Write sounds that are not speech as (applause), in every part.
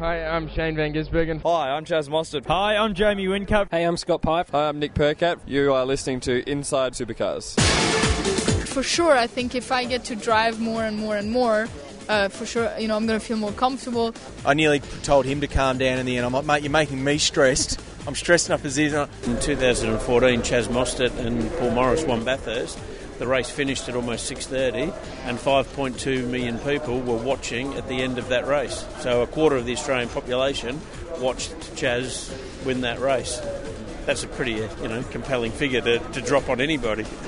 Hi, I'm Shane Van Gisbergen. Hi, I'm Chaz Mostert. Hi, I'm Jamie Whincup. Hey, I'm Scott Pye. Hi, I'm Nick Percat. You are listening to Inside Supercars. For sure, I think if I get to drive more and more and more, uh, for sure, you know, I'm going to feel more comfortable. I nearly told him to calm down in the end. I'm like, mate, you're making me stressed. I'm stressed enough as is. In 2014, Chaz Mostert and Paul Morris won Bathurst. The race finished at almost 6:30, and 5.2 million people were watching at the end of that race. So a quarter of the Australian population watched Chaz win that race. That's a pretty, uh, you know, compelling figure to, to drop on anybody. (laughs)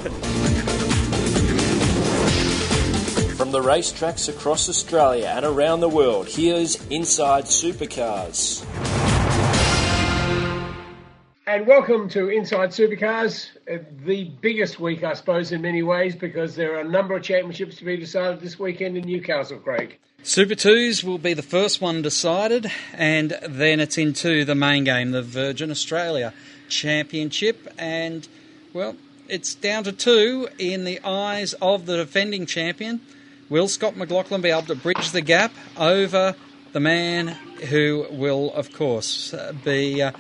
From the racetracks across Australia and around the world, here's Inside Supercars. And welcome to Inside Supercars, uh, the biggest week, I suppose, in many ways, because there are a number of championships to be decided this weekend in Newcastle, Craig. Super Twos will be the first one decided, and then it's into the main game, the Virgin Australia Championship. And, well, it's down to two in the eyes of the defending champion. Will Scott McLaughlin be able to bridge the gap over the man who will, of course, be uh,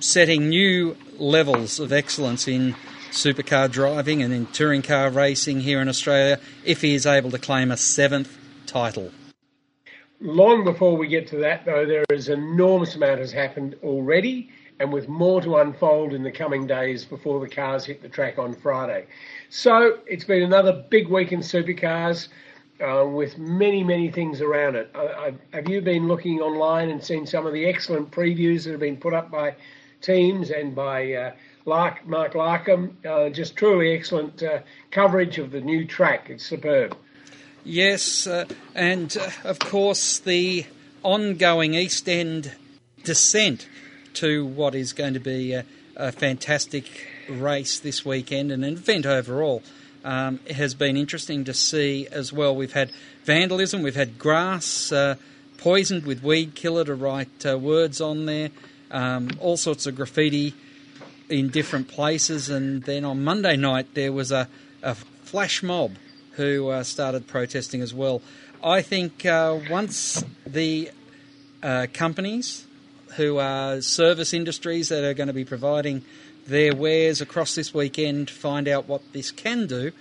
setting new levels of excellence in supercar driving and in touring car racing here in Australia if he is able to claim a seventh title? Long before we get to that, though, there is enormous amount has happened already, and with more to unfold in the coming days before the cars hit the track on Friday. So it's been another big week in supercars uh, with many, many things around it. I, I, have you been looking online and seen some of the excellent previews that have been put up by teams and by uh, Lark, Mark Larkham? Uh, just truly excellent uh, coverage of the new track. It's superb. Yes, and of course the ongoing East End dissent to what is going to be a, a fantastic race this weekend and an event overall. Um, has been interesting to see as well. We've had vandalism, we've had grass uh, poisoned with weed killer to write uh, words on there, um, all sorts of graffiti in different places. And then on Monday night, there was a, a flash mob who uh, started protesting as well. I think uh, once the uh, companies who are service industries that are going to be providing their wares across this weekend find out what this can do,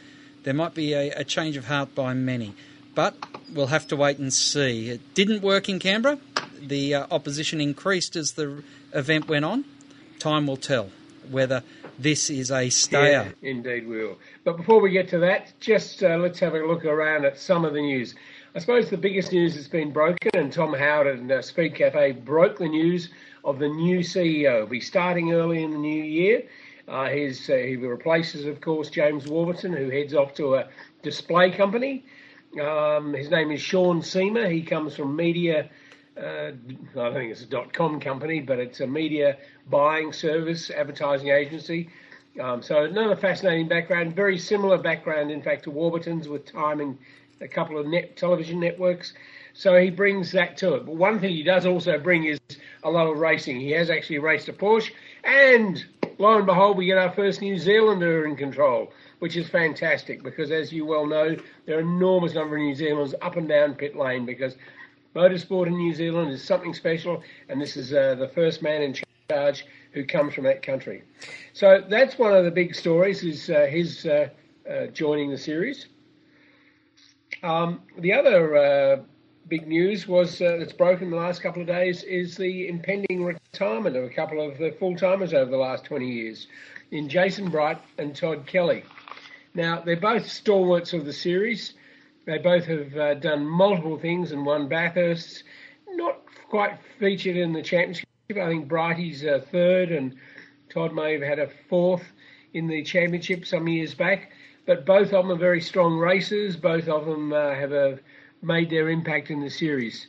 there might be a, a change of heart by many. But we'll have to wait and see. It didn't work in Canberra. The uh, opposition increased as the event went on. Time will tell whether this is a stayer. Yeah, indeed, we will. But before we get to that, just uh, let's have a look around at some of the news. I suppose the biggest news that's been broken, and Tom Howard and uh, Speed Cafe broke the news of the new CEO. He'll be starting early in the new year. Uh, his, uh, he replaces, of course, James Warburton, who heads off to a display company. Um, his name is Sean Seamer. He comes from media. Uh, I don't think it's a dot com company, but it's a media buying service, advertising agency. Um, so another fascinating background, very similar background, in fact, to Warburton's with time in a couple of net television networks. So he brings that to it. But one thing he does also bring is a lot of racing. He has actually raced a Porsche, and lo and behold, we get our first New Zealander in control, which is fantastic because, as you well know, there are enormous number of New Zealanders up and down pit lane because motorsport in New Zealand is something special, and this is uh, the first man in charge who comes from that country. So that's one of the big stories is uh, his uh, uh joining the series. Um, the other uh, big news was uh, that's broken the last couple of days is the impending retirement of a couple of the full timers over the last 20 years, in Jason Bright and Todd Kelly. Now they're both stalwarts of the series. They both have uh, done multiple things and won Bathurst. Not quite featured in the championship. I think Brighty's uh, third, and Todd may have had a fourth in the championship some years back. But both of them are very strong racers. Both of them uh, have a made their impact in the series.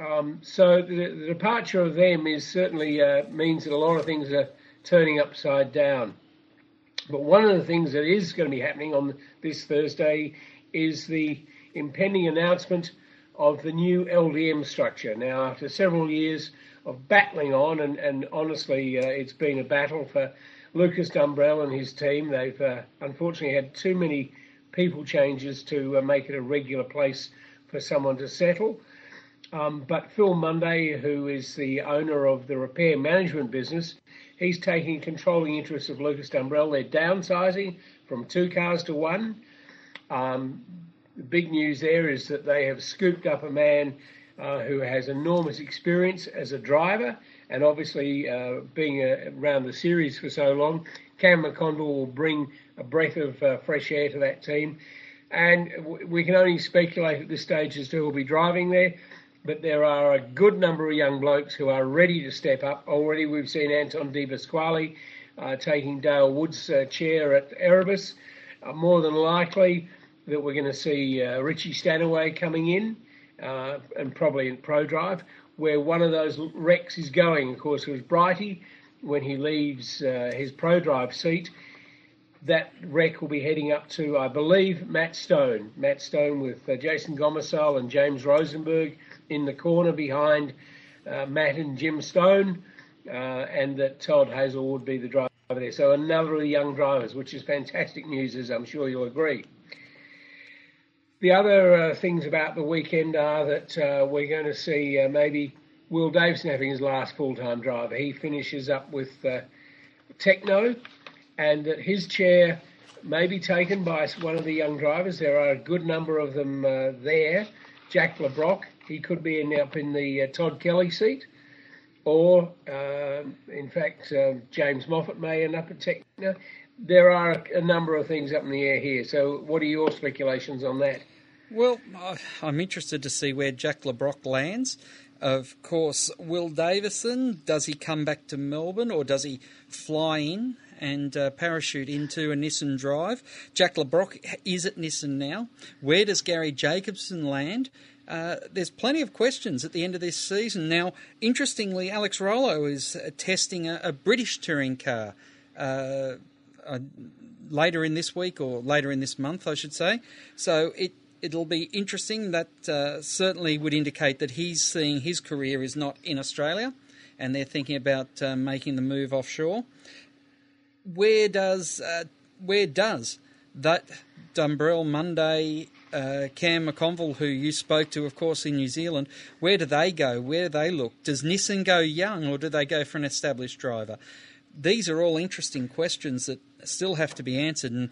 Um, so the, the, departure of them is certainly uh, means that a lot of things are turning upside down. But one of the things that is going to be happening on this Thursday is the impending announcement of the new LDM structure. Now, after several years of battling on, and, and honestly, uh, it's been a battle for Lucas Dumbrell and his team. They've uh, unfortunately had too many people changes to uh, make it a regular place for someone to settle. Um, but Phil Munday, who is the owner of the repair management business, he's taking controlling interest of Lucas Dumbrell. They're downsizing from two cars to one. Um, the big news there is that they have scooped up a man uh, who has enormous experience as a driver, and obviously uh, being uh, around the series for so long, Cam McConville will bring a breath of uh, fresh air to that team. And we can only speculate at this stage as to who will be driving there but there are a good number of young blokes who are ready to step up. Already we've seen Anton De Pasquale uh, taking Dale Wood's uh, chair at Erebus. Uh, more than likely that we're going to see uh, Richie Stanaway coming in, uh, and probably in Pro Drive, where one of those wrecks is going. Of course, it was Brighty when he leaves uh, his Pro Drive seat. That wreck will be heading up to, I believe, Matt Stone. Matt Stone with Jason Gomersall and James Rosenberg in the corner behind uh, Matt and Jim Stone, uh, and that Todd Hazelwood be the driver there. So another of the young drivers, which is fantastic news, as I'm sure you'll agree. The other uh, things about the weekend are that uh, we're going to see uh, maybe Will Davison having his last full-time driver. He finishes up with uh, Tekno, and that his chair may be taken by one of the young drivers. There are a good number of them there. Jack Le Brocq, he could be in, up in the uh, Todd Kelly seat, or uh, in fact, uh, James Moffat may end up at Tekno. There are a number of things up in the air here. So, what are your speculations on that? Well, I'm interested to see where Jack Le Brocq lands. Of course, Will Davison, does he come back to Melbourne or does he fly in and uh, parachute into a Nissan drive? Jack Le Brocq is at Nissan now. Where does Garry Jacobson land? Uh, there's plenty of questions at the end of this season. Now, interestingly, Alex Rullo is uh, testing a, a, British touring car uh, uh, later in this week or later in this month, I should say. So it it'll be interesting. That uh, certainly would indicate that he's seeing his career is not in Australia, and they're thinking about making the move offshore. Where does where does that Dumbrell Munday uh, Cam McConville, who you spoke to, of course, in New Zealand, where do they go? Where do they look? Does Nissan go young or do they go for an established driver? These are all interesting questions that still have to be answered. And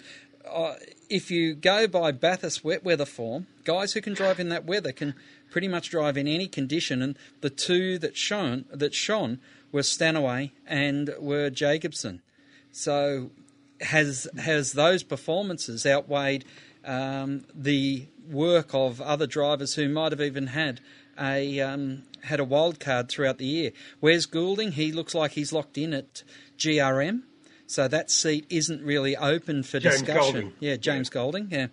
uh, if you go by Bathurst wet weather form, guys who can drive in that weather can pretty much drive in any condition. And the two that shone that shone were Stanaway and were Jacobson. So has has those performances outweighed um, the work of other drivers who might have even had a um, had a wild card throughout the year. Where's Golding? He looks like he's locked in at GRM, so that seat isn't really open for James discussion. Golding. Yeah, James yeah. Golding. Yeah.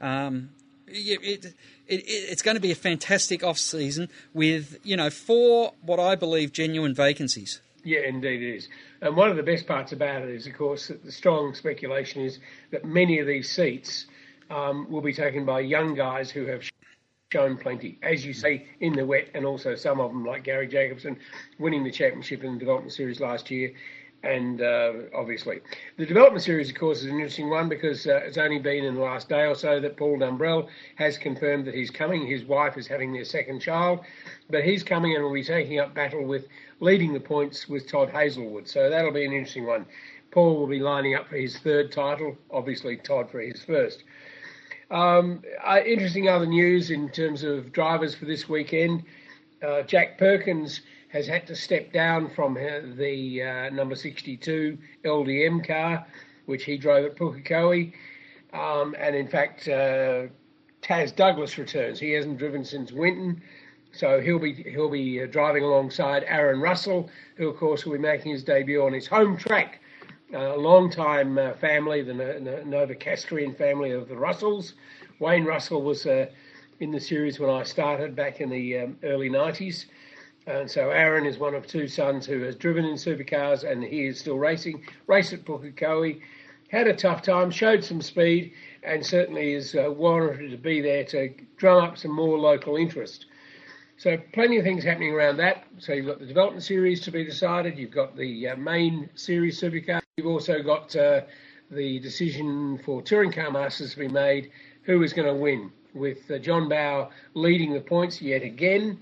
Um, it, it, it, it's going to be a fantastic off season with you know four what I believe genuine vacancies. Yeah, indeed it is. And one of the best parts about it is, of course, that the strong speculation is that many of these seats um, will be taken by young guys who have shown plenty, as you say, in the wet, and also some of them, like Garry Jacobson, winning the championship in the development series last year. And uh, obviously, the development series, of course, is an interesting one because uh, it's only been in the last day or so that Paul Dumbrell has confirmed that he's coming. His wife is having their second child, but he's coming and will be taking up battle with leading the points with Todd Hazelwood. So that'll be an interesting one. Paul will be lining up for his third title, obviously, Todd for his first. Um, uh, interesting other news in terms of drivers for this weekend. Uh, Jack Perkins has had to step down from the uh, number 62 LDM car, which he drove at Pukekohe. Um, and in fact, uh, Taz Douglas returns. He hasn't driven since Winton. So he'll be he'll be uh, driving alongside Aaron Russell, who of course will be making his debut on his home track a long-time uh, family, the Novocastrian family of the Russells. Wayne Russell was uh, in the series when I started back in the um, early 90s. And so Aaron is one of two sons who has driven in supercars and he is still racing. Raced at Pukekohe, had a tough time, showed some speed, and certainly is uh, warranted to be there to drum up some more local interest. So plenty of things happening around that. So you've got the development series to be decided. You've got the uh, main series supercar. You've also got uh, the decision for touring car masters to be made. Who is going to win? With uh, John Bowe leading the points yet again,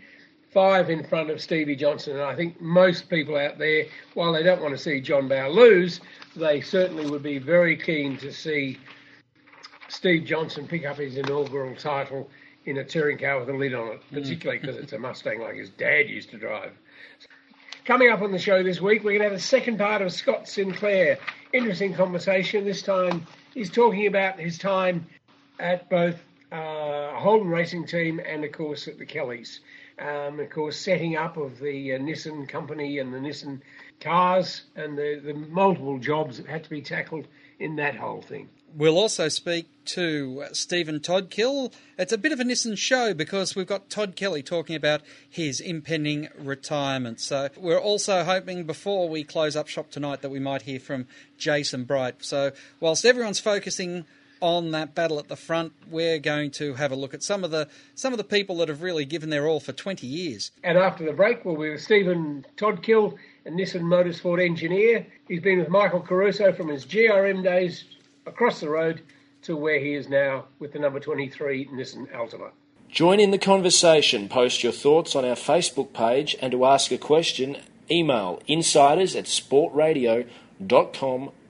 five in front of Stevie Johnson. And I think most people out there, while they don't want to see John Bowe lose, they certainly would be very keen to see Steve Johnson pick up his inaugural title in a touring car with a lid on it, particularly because it's a (laughs) Mustang like his dad used to drive. Coming up on the show this week, we're going to have a second part of Scott Sinclair. Interesting conversation. This time he's talking about his time at both uh, Holden Racing Team and, of course, at the Kellys. Um, of course, setting up of the uh, Nissan company and the Nissan cars and the, the multiple jobs that had to be tackled in that whole thing. We'll also speak to Stephen Todkill. It's a bit of a Nissan show because we've got Todd Kelly talking about his impending retirement. So we're also hoping before we close up shop tonight that we might hear from Jason Bright. So whilst everyone's focusing on that battle at the front, we're going to have a look at some of the some of the people that have really given their all for 20 years. And after the break, we'll be with Stephen Todkill, a Nissan Motorsport engineer. He's been with Michael Caruso from his GRM days across the road to where he is now with the number 23 Nissan Altima. Join in the conversation. Post your thoughts on our Facebook page and to ask a question, email insiders at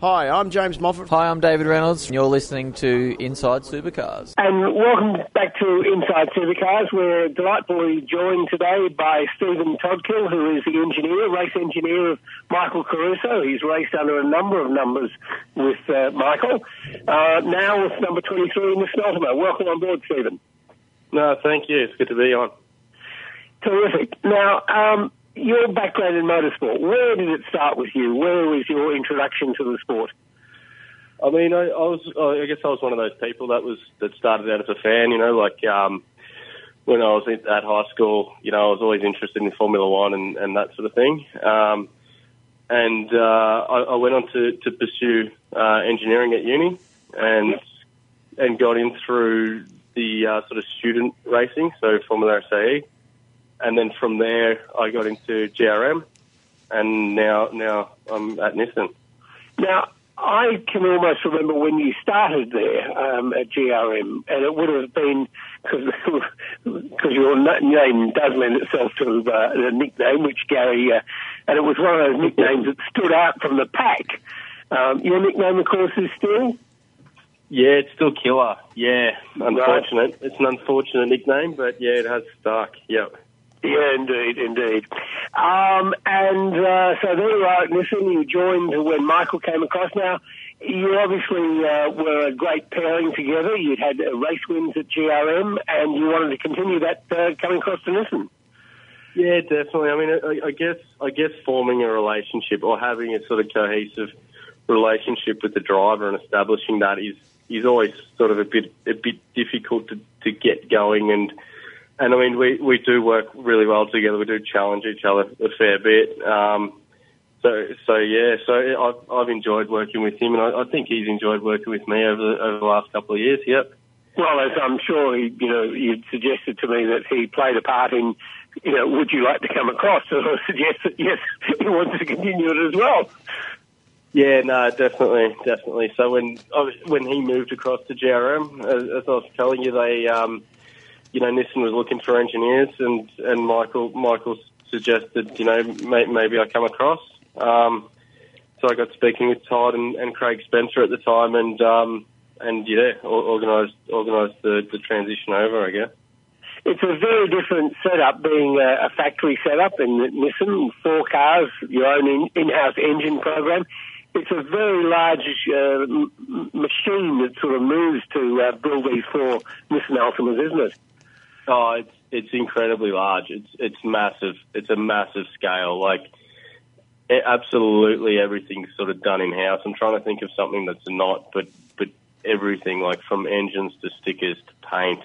Hi, I'm James Moffat. Hi, I'm David Reynolds. You're listening to Inside Supercars. And welcome back to Inside Supercars. We're delightfully joined today by Stephen Todkill, who is the engineer, race engineer of Michael Caruso. He's raced under a number of numbers with uh, Michael. Uh, now with number 23 in the Sneltimo. Welcome on board, Stephen. No, thank you. It's good to be on. Terrific. Now, um, your background in motorsport, where did it start with you? Where was your introduction to the sport? I mean, I, I was, I guess I was one of those people that was, that started out as a fan, you know, like, um, when I was in at high school, you know, I was always interested in Formula One and, and that sort of thing. Um, and, uh, I, I went on to, to pursue, uh, engineering at uni and, and got in through the, uh, sort of student racing, so Formula SAE and then from there I got into GRM, and now now I'm at Nissan. Now I can almost remember when you started there um, at GRM, and it would have been because (laughs) your name does lend itself to uh, the nickname, which Gary, uh, and it was one of those nicknames that stood out from the pack. Um, your nickname, of course, is still. Yeah, it's still Killer. Yeah, unfortunate. Right. It's an unfortunate nickname, but yeah, it has stuck. Yep. Yeah, indeed, indeed. Um, and uh, so there you are Nissan. You joined when Michael came across. Now, you obviously uh, were a great pairing together. You'd had uh, race wins at GRM, and you wanted to continue that uh, coming across to Nissan. Yeah, definitely. I mean, I, I guess I guess forming a relationship or having a sort of cohesive relationship with the driver and establishing that is is always sort of a bit a bit difficult to, to get going and and I mean, we, we do work really well together. We do challenge each other a fair bit. Um, so, so yeah, so I've, I've enjoyed working with him, and I, I think he's enjoyed working with me over the, over the last couple of years. Yep. Well, as I'm sure he, you know, you suggested to me that he played a part in, you know, would you like to come across? So I suggest that (laughs) yes, he wants to continue it as well. Yeah, no, definitely, definitely. So when when he moved across to GRM, as, as I was telling you, they um, you know, Nissan was looking for engineers, and and Michael Michael suggested, you know, may, maybe I come across. Um, so I got speaking with Todd and, and Craig Spencer at the time, and um, and yeah, organised organised the, the transition over, I guess. It's a very different setup, being a, a factory setup in Nissan, four cars, your own in, in-house engine program. It's a very large uh, machine that sort of moves to uh, build these four Nissan Altimas, isn't it? Oh, it's it's incredibly large. It's it's massive. It's a massive scale. Like it, absolutely everything's sort of done in house. I'm trying to think of something that's not, but but everything like from engines to stickers to paint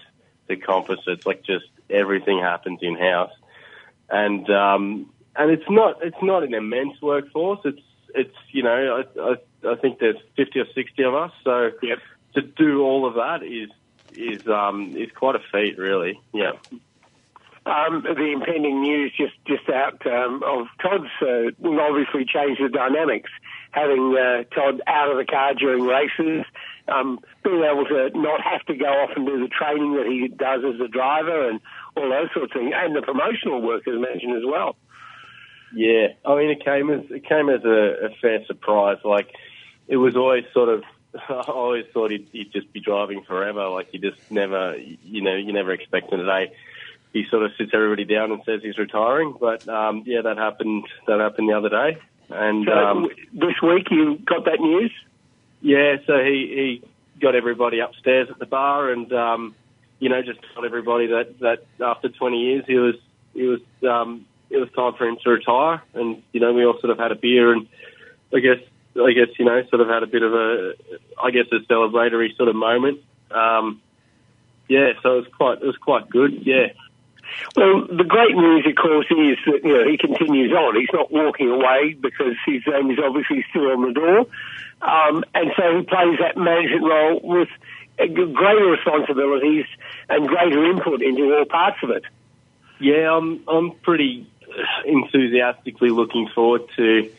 to composites, like just everything happens in house, and um, and it's not it's not an immense workforce. It's it's you know I I, I think there's fifty or sixty of us, so yep. to do all of that is is um, is quite a feat, really. Yeah. Um, the impending news just just out um, of Todd's uh, will obviously change the dynamics. Having uh, Todd out of the car during races, um, being able to not have to go off and do the training that he does as a driver, and all those sorts of things, and the promotional work, as mentioned as well. Yeah, I mean, it came as it came as a, a fair surprise. Like, it was always sort of. (laughs) I always thought he'd, he'd just be driving forever. Like, you just never, you know, you never expect him today he sort of sits everybody down and says he's retiring. But um, yeah, that happened. That happened the other day. And so um, this week you got that news? Yeah. So he, he got everybody upstairs at the bar, and um, you know, just told everybody that that after 20 years, he was he was um, it was time for him to retire. And you know, we all sort of had a beer, and I guess I guess you know, sort of had a bit of a I guess a celebratory sort of moment. Um, yeah, so it was quite it was quite good. Yeah. Well, the great news, of course, is that you know he continues on. He's not walking away because his name is obviously still on the door, um, and so he plays that management role with greater responsibilities and greater input into all parts of it. Yeah, I'm I'm pretty enthusiastically looking forward to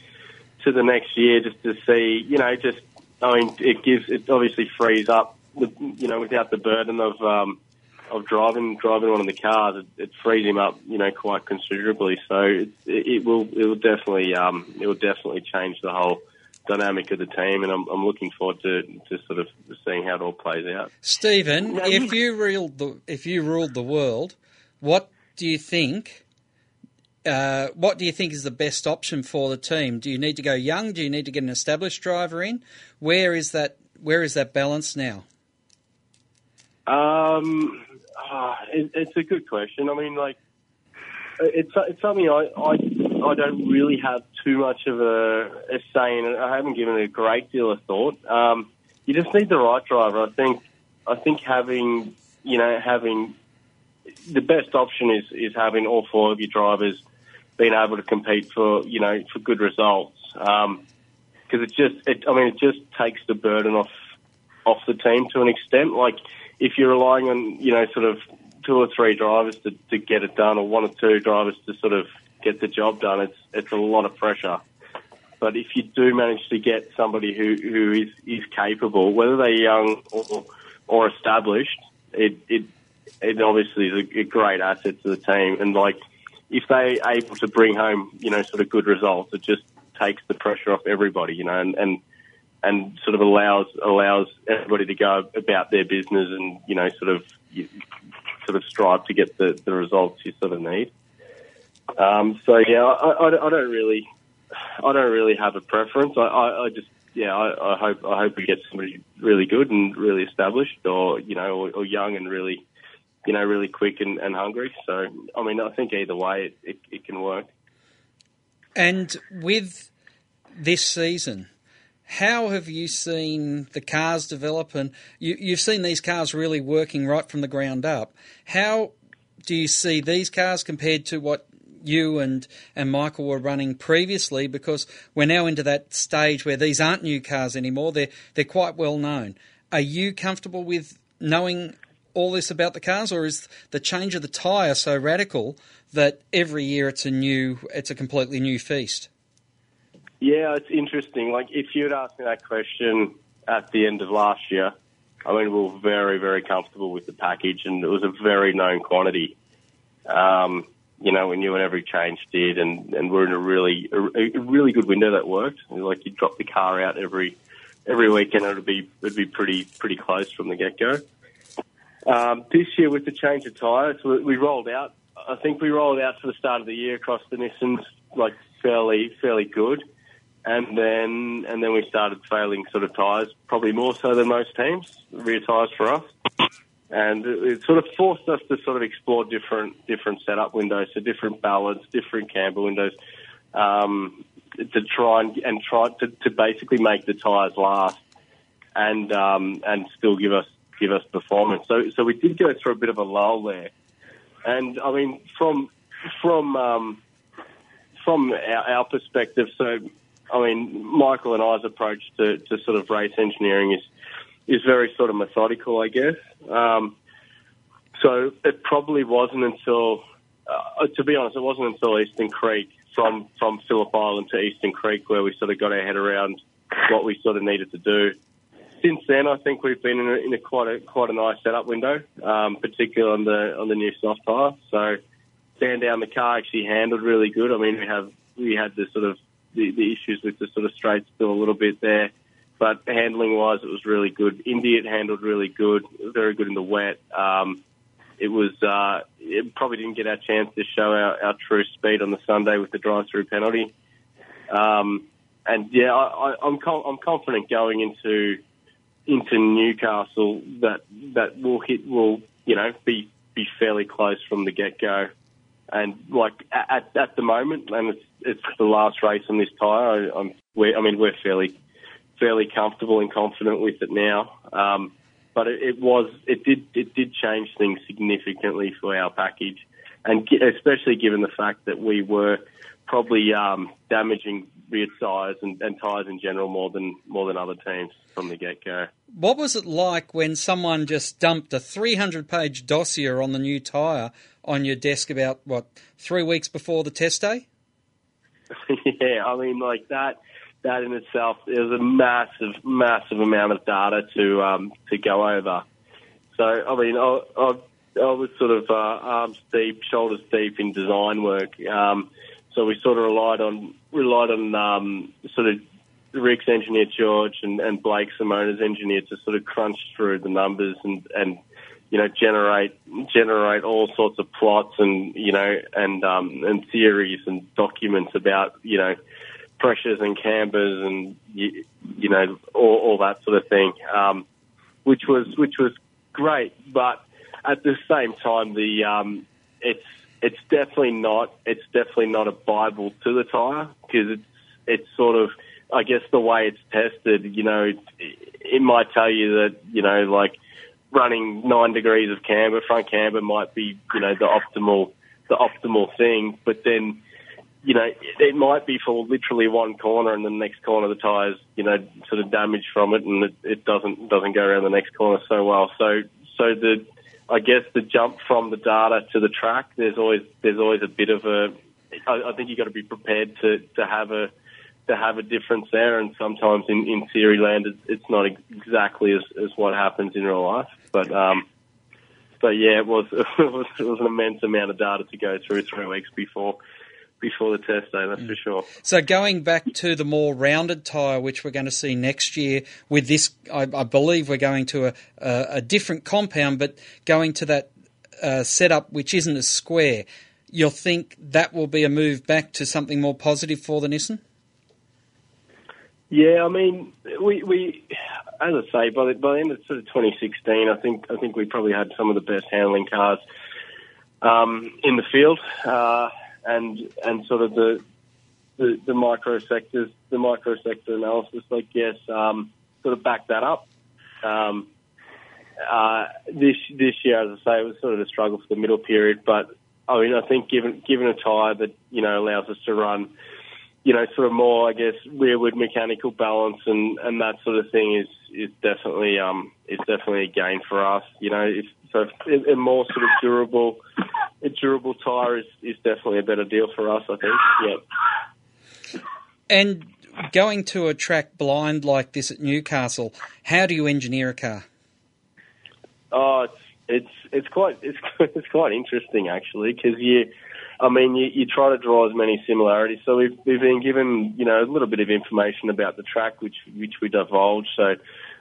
to the next year just to see, you know, just I mean, it gives it obviously frees up, the, you know, without the burden of. Um, of driving driving one of the cars, it, it frees him up, you know, quite considerably. So it, it will it will definitely um, it will definitely change the whole dynamic of the team, and I'm, I'm looking forward to, to sort of seeing how it all plays out. Stephen, if you ruled the if you ruled the world, what do you think? Uh, what do you think is the best option for the team? Do you need to go young? Do you need to get an established driver in? Where is that? Where is that balance now? Um, uh, it, it's a good question. I mean, like, it's it's something I, I I don't really have too much of a, a say in. I haven't given it a great deal of thought. Um, you just need the right driver. I think I think having you know having the best option is is having all four of your drivers being able to compete for you know for good results. Because um, it just it, I mean it just takes the burden off off the team to an extent. Like if you're relying on, you know, sort of two or three drivers to, to get it done or one or two drivers to sort of get the job done, it's, it's a lot of pressure. But if you do manage to get somebody who, who is, is capable, whether they're young or, or established, it, it, it obviously is a, a great asset to the team. And like, if they're able to bring home, you know, sort of good results, it just takes the pressure off everybody, you know, and, and and sort of allows allows everybody to go about their business and you know sort of sort of strive to get the, the results you sort of need. Um, so yeah, I, I, I, don't really I don't really have a preference. I, I, I just yeah, I, I, hope I hope we get somebody really good and really established, or you know, or, or young and really you know really quick and, and hungry. So I mean, I think either way it, it, it can work. And with this season, how have you seen the cars develop? And you, have seen these cars really working right from the ground up. How do you see these cars compared to what you and, and Michael were running previously? Because we're now into that stage where these aren't new cars anymore. They're, they're quite well known. Are you comfortable with knowing all this about the cars, or is the change of the tyre so radical that every year it's a new, it's a completely new feast? Yeah, it's interesting. Like, if you had asked me that question at the end of last year, I mean, we were very, very comfortable with the package, and it was a very known quantity. Um, you know, we knew when every change did, and, and we're in a really, a, a really good window that worked. Like, you drop the car out every every weekend, it'd be it'd be pretty pretty close from the get go. Um, this year, with the change of tyres, we, we rolled out. I think we rolled out for the start of the year across the Nissans like fairly fairly good and then and then we started failing sort of tyres, probably more so than most teams, rear tyres for us. And it sort of forced us to sort of explore different different setup windows, so different balance, different camber windows, um, to try and, and try to, to basically make the tyres last and um, and still give us give us performance. So so we did go through a bit of a lull there. and I mean from from um, from our, our perspective, so I mean Michael and I's approach to, to sort of race engineering is is very sort of methodical, I guess. Um, so it probably wasn't until, uh, to be honest, it wasn't until Eastern Creek from from Phillip Island to Eastern Creek where we sort of got our head around what we sort of needed to do. Since then, I think we've been in a, in a quite a quite a nice setup window, um, particularly on the on the new soft tire. So Sandown the car actually handled really good. I mean, we have we had the sort of the, the issues with the sort of straight still a little bit there, but handling wise, it was really good. Indy it handled really good, very good in the wet. Um, it was uh, it probably didn't get our chance to show our, our true speed on the Sunday with the drive-through penalty. Um, and yeah, I, I, I'm com- I'm confident going into into Newcastle that that will hit will you know be be fairly close from the get go. And like at, at the moment, and it's it's the last race on this tyre. I, I'm we I mean we're fairly fairly comfortable and confident with it now. Um, but it, it was it did it did change things significantly for our package, and especially given the fact that we were probably um, damaging rear tyres and, and tyres in general more than more than other teams from the get go. What was it like when someone just dumped a 300 page dossier on the new tyre on your desk about what three weeks before the test day? (laughs) yeah, I mean like that that in itself is a massive, massive amount of data to um, to go over. So, I mean, I, I, I was sort of uh, arms deep, shoulders deep in design work. Um, so we sort of relied on relied on um, sort of Rick's engineer George and, and Blake Simona's engineer to sort of crunch through the numbers and and you know generate generate all sorts of plots and you know and um, and theories and documents about you know pressures and cambers and you, you know all, all, that sort of thing, um, which was which was great. But at the same time, the um, it's it's definitely not it's definitely not a bible to the tire because it's it's sort of I guess the way it's tested. You know, it, it might tell you that you know like running nine degrees of camber front camber might be you know the optimal the optimal thing, but then you know, it might be for literally one corner, and the next corner the tires, you know, sort of damaged from it, and it, it doesn't doesn't go around the next corner so well. So, so the, I guess the jump from the data to the track, there's always there's always a bit of a. I, I think you've got to be prepared to to have a to have a difference there, and sometimes in in theory land, it's, it's not exactly as as what happens in real life, but. um but yeah, it was, (laughs) it was it was an immense amount of data to go through three weeks before before the test day, that's mm. for sure. So going back to the more rounded tyre, which we're going to see next year with this, I, I believe we're going to a, a, a, different compound, but going to that uh, setup which isn't as square. You'll think that will be a move back to something more positive for the Nissan? Yeah, I mean, we, we as I say, by the, by the end of sort of 2016, I think I think we probably had some of the best handling cars um, in the field. Uh, and and sort of the the, the micro sectors, the micro sector analysis, I guess, um, sort of back that up. Um, uh, this this year, as I say, it was sort of a struggle for the middle period, but I mean, I think given given a tyre that you know allows us to run, you know, sort of more, I guess, rearward mechanical balance and, and that sort of thing is is definitely um is definitely a gain for us. You know, if, so a more sort of durable a durable tyre is, is definitely a better deal for us, I think. Yeah. And going to a track blind like this at Newcastle, how do you engineer a car? Oh, it's it's it's quite it's (laughs) it's quite interesting actually because you, I mean, you, you try to draw as many similarities. So we've we've been given you know a little bit of information about the track which which we divulge. So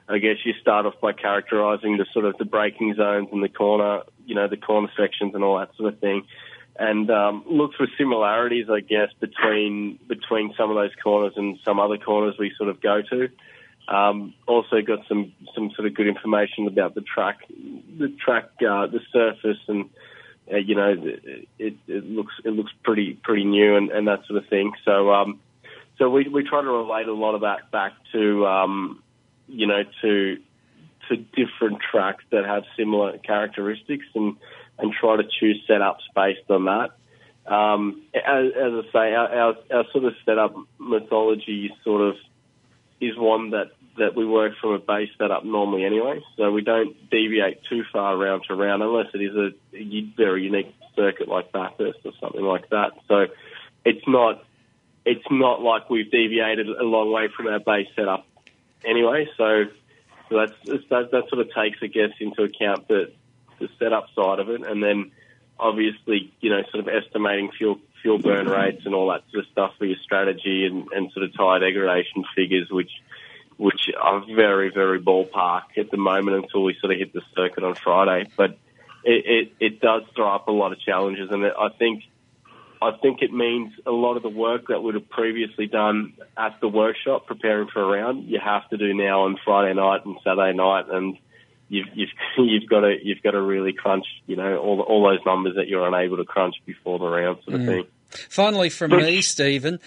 I guess you start off by characterising the sort of the braking zones and the corner, you know, the corner sections and all that sort of thing, and um, look for similarities, I guess, between between some of those corners and some other corners we sort of go to. Um, also got some some sort of good information about the track, the track, uh, the surface, and uh, you know, it, it looks it looks pretty pretty new and, and that sort of thing. So um, so we we try to relate a lot of that back to um, you know, to to different tracks that have similar characteristics, and and try to choose setups based on that. Um, as, as I say, our, our, our sort of setup mythology sort of is one that, that we work from a base setup normally anyway. So we don't deviate too far round to round unless it is a, very unique circuit like Bathurst or something like that. So it's not it's not like we've deviated a long way from our base setup anyway. So, so that's that, that sort of takes, I guess, into account the the setup side of it, and then obviously, you know, sort of estimating fuel fuel burn rates and all that sort of stuff for your strategy and, and sort of tire degradation figures, which which are very very ballpark at the moment until we sort of hit the circuit on Friday. But it, it, it does throw up a lot of challenges, and I think I think it means a lot of the work that would have previously done at the workshop preparing for a round, you have to do now on Friday night and Saturday night, and you've you've (laughs) you've got to you've got to really crunch, you know, all all those numbers that you're unable to crunch before the round, sort of Mm. thing. Finally, from me, Stephen,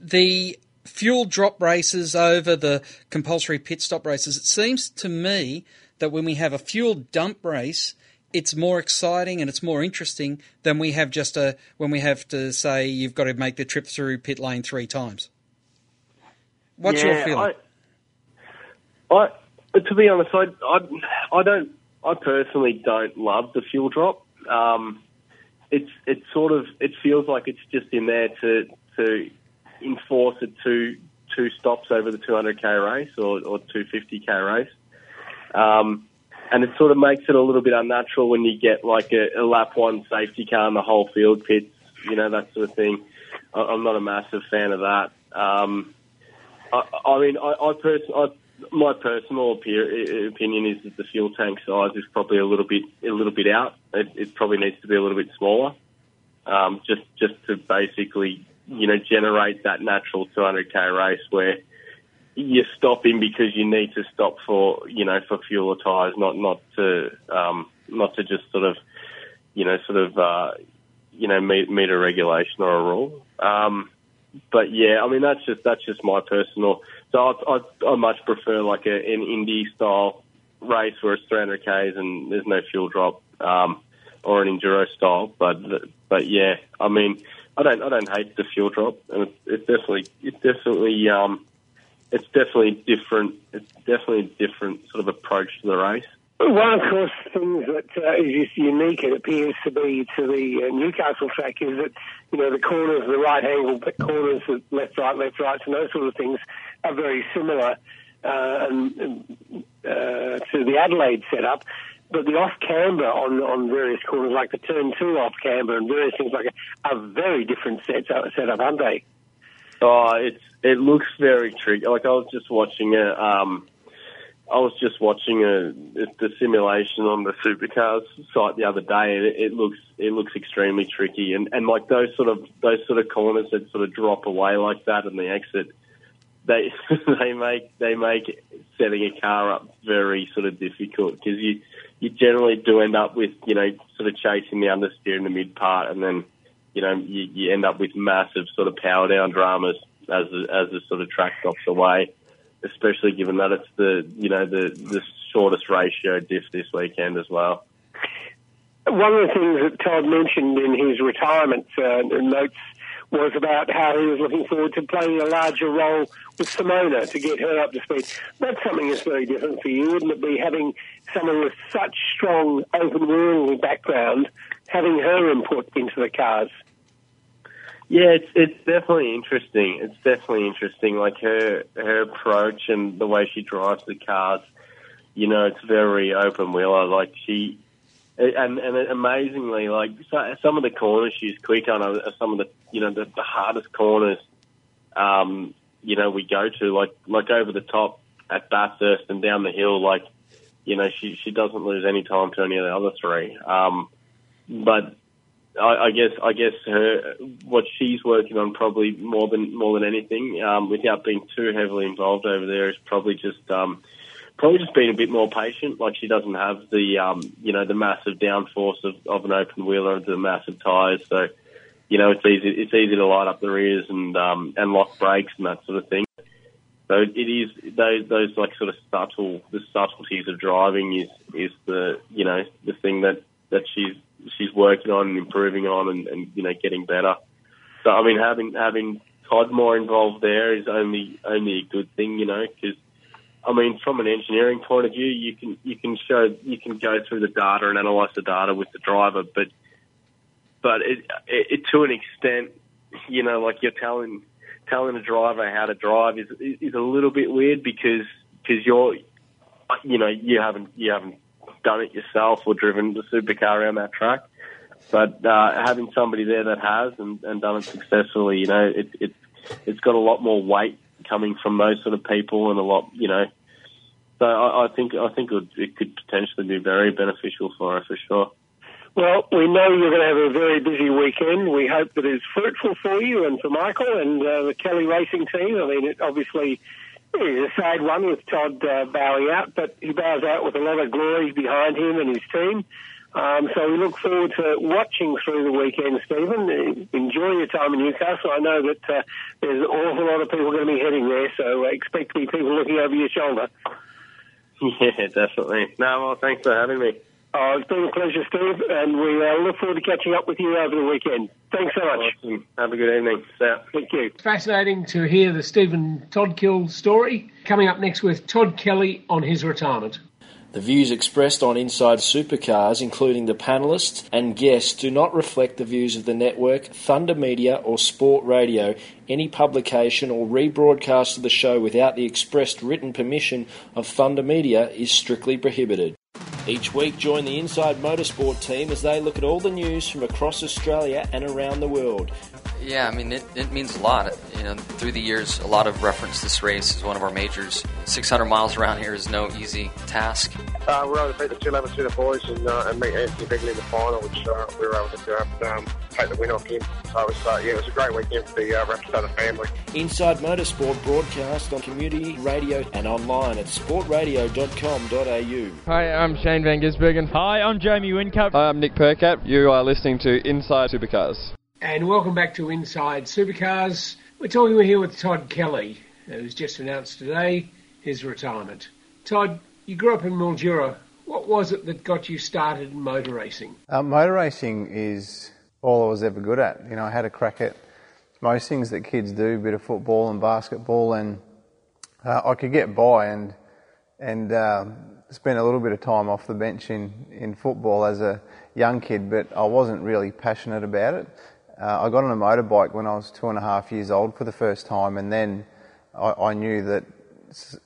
the fuel drop races over the compulsory pit stop races. It seems to me that when we have a fuel dump race, it's more exciting and it's more interesting than we have just a when we have to say you've got to make the trip through pit lane three times. What's your feeling? I, I, to be honest, I, I, I don't, I personally don't love the fuel drop. Um, it's, it's sort of, it feels like it's just in there to, to enforce a two, two stops over the 200k race or, or 250k race. Um, and it sort of makes it a little bit unnatural when you get like a, a lap one safety car and the whole field pits, you know, that sort of thing. I, I'm not a massive fan of that. Um, I, I mean, I, I, pers- I my personal opinion is that the fuel tank size is probably a little bit a little bit out. It, it probably needs to be a little bit smaller, um, just just to basically you know generate that natural 200k race where you're stopping because you need to stop for you know for fuel or tires, not not to um, not to just sort of you know sort of uh, you know meet, meet a regulation or a rule. Um, but yeah, I mean that's just that's just my personal. So I I, I much prefer like a, an indie style race where it's 300 k's and there's no fuel drop, um, or an enduro style. But but yeah, I mean I don't I don't hate the fuel drop, and it's, definitely it's definitely um, it's definitely different. It's definitely a different sort of approach to the race. Well, One, of course, things that uh, is just unique, it appears to be to the uh, Newcastle track, is that you know the corners, the right angle corners, the left, right, left, right, and those sort of things are very similar uh, and, uh, to the Adelaide setup. But the off camber on on various corners, like the turn two off camber and various things like that, are very different sets uh, set up, aren't they? Oh, it's it looks very tricky. Like I was just watching a, um, I was just watching a the simulation on the supercars site the other day, and it, it looks it looks extremely tricky. And and like those sort of those sort of corners that sort of drop away like that and the exit, they (laughs) they make they make setting a car up very sort of difficult because you you generally do end up with you know sort of chasing the understeer in the mid part, and then you know you, you end up with massive sort of power down dramas as the, as the sort of track drops away. Especially given that it's the you know the the shortest ratio diff this weekend as well. One of the things that Todd mentioned in his retirement uh, notes was about how he was looking forward to playing a larger role with Simona to get her up to speed. That's something that's very different for you, wouldn't it be, having someone with such strong open wheel background, having her input into the cars? Yeah, it's it's definitely interesting. It's definitely interesting. Like her her approach and the way she drives the cars. You know, it's very open wheeler. Like she, and and amazingly, like so, some of the corners she's quick on are some of the you know the, the hardest corners. Um, you know, we go to like like over the top at Bathurst and down the hill. Like, you know, she she doesn't lose any time to any of the other three. Um, but I, I guess I guess her what she's working on probably more than more than anything, um, without being too heavily involved over there, is probably just um, probably just being a bit more patient. Like she doesn't have the um, you know the massive downforce of, of an open wheeler, the massive tyres, so you know it's easy it's easy to light up the rears and um, and lock brakes and that sort of thing. So it is those those like sort of subtle the subtleties of driving is is the you know the thing that that she's she's working on and improving on and, and you know getting better. So I mean, having having Todd more involved there is only only a good thing, you know, because I mean, from an engineering point of view, you can you can show you can go through the data and analyze the data with the driver, but but it, it, to an extent, you know, like you're telling telling a driver how to drive is is a little bit weird because because you're you know you haven't you haven't done it yourself or driven the supercar around that track. But uh, having somebody there that has and, and done it successfully, you know, it, it it's got a lot more weight coming from those sort of people and a lot, you know. So I, I think I think it, would, it could potentially be very beneficial for her for sure. Well, we know you're going to have a very busy weekend. We hope that it's fruitful for you and for Michael and uh, the Kelly Racing team. I mean, it obviously is a sad one with Todd uh, bowing out, but he bows out with a lot of glory behind him and his team. Um, so we look forward to watching through the weekend, Stephen. Enjoy your time in Newcastle. I know that uh, there's an awful lot of people going to be heading there, so expect to be people looking over your shoulder. (laughs) Yeah, definitely. No, well, thanks for having me. Oh, it's been a pleasure, Steve, and we uh, look forward to catching up with you over the weekend. Thanks so much. Awesome. Have a good evening. Yeah. Thank you. Fascinating to hear the Stephen Todd story. Coming up next with Todd Kelly on his retirement. The views expressed on Inside Supercars, including the panelists and guests, do not reflect the views of the network, Thunder Media, or Sport Radio. Any publication or rebroadcast of the show without the expressed written permission of Thunder Media is strictly prohibited. Each week, join the Inside Motorsport team as they look at all the news from across Australia and around the world. Yeah, I mean, it, it means a lot. You know, through the years, a lot of reference this race as one of our majors. 600 miles around here is no easy task. Uh, we were able to beat the 211 boys and, uh, and meet Anthony Begley in the final, which uh, we were able to do, um, take the win off him. So it was, uh, yeah, it was a great weekend for the uh, Rapstada family. Inside Motorsport broadcast on community radio and online at sportradio.com.au. Hi, I'm Shane Van Gisbergen. Hi, I'm Jamie Whincup. Hi, I'm Nick Percat. You are listening to Inside Supercars. And welcome back to Inside Supercars. We're talking here with Todd Kelly, who's just announced today his retirement. Todd, you grew up in Mildura. What was it that got you started in motor racing? Uh, motor racing is all I was ever good at. You know, I had a crack at most things that kids do, a bit of football and basketball, and uh, I could get by and and uh, spent a little bit of time off the bench in, in football as a young kid, but I wasn't really passionate about it. Uh, I got on a motorbike when I was two and a half years old for the first time, and then I, I knew that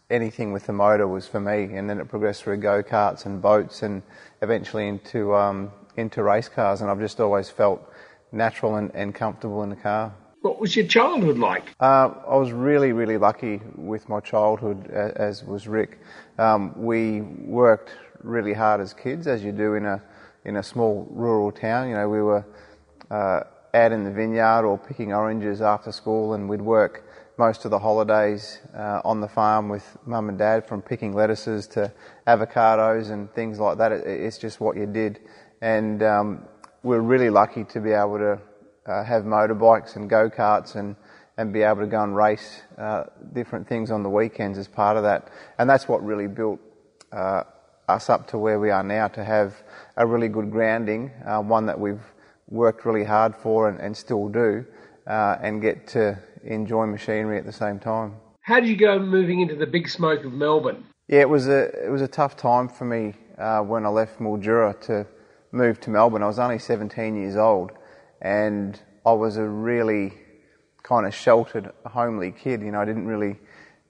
anything with the motor was for me. And then it progressed through go karts and boats, and eventually into um, into race cars. And I've just always felt natural and, and comfortable in the car. What was your childhood like? Uh, I was really, really lucky with my childhood, as was Rick. Um, we worked really hard as kids, as you do in a in a small rural town. You know, we were uh, out in the vineyard or picking oranges after school, and we'd work most of the holidays uh, on the farm with mum and dad, from picking lettuces to avocados and things like that. It, it's just what you did, and um, we're really lucky to be able to uh, have motorbikes and go karts and and be able to go and race uh, different things on the weekends as part of that. And that's what really built uh, us up to where we are now to have a really good grounding, uh, one that we've worked really hard for and, and still do, uh, and get to enjoy machinery at the same time. How did you go moving into the big smoke of Melbourne? Yeah, it was a it was a tough time for me uh, when I left Mildura to move to Melbourne. I was only 17 years old, and I was a really kind of sheltered, homely kid. You know, I didn't really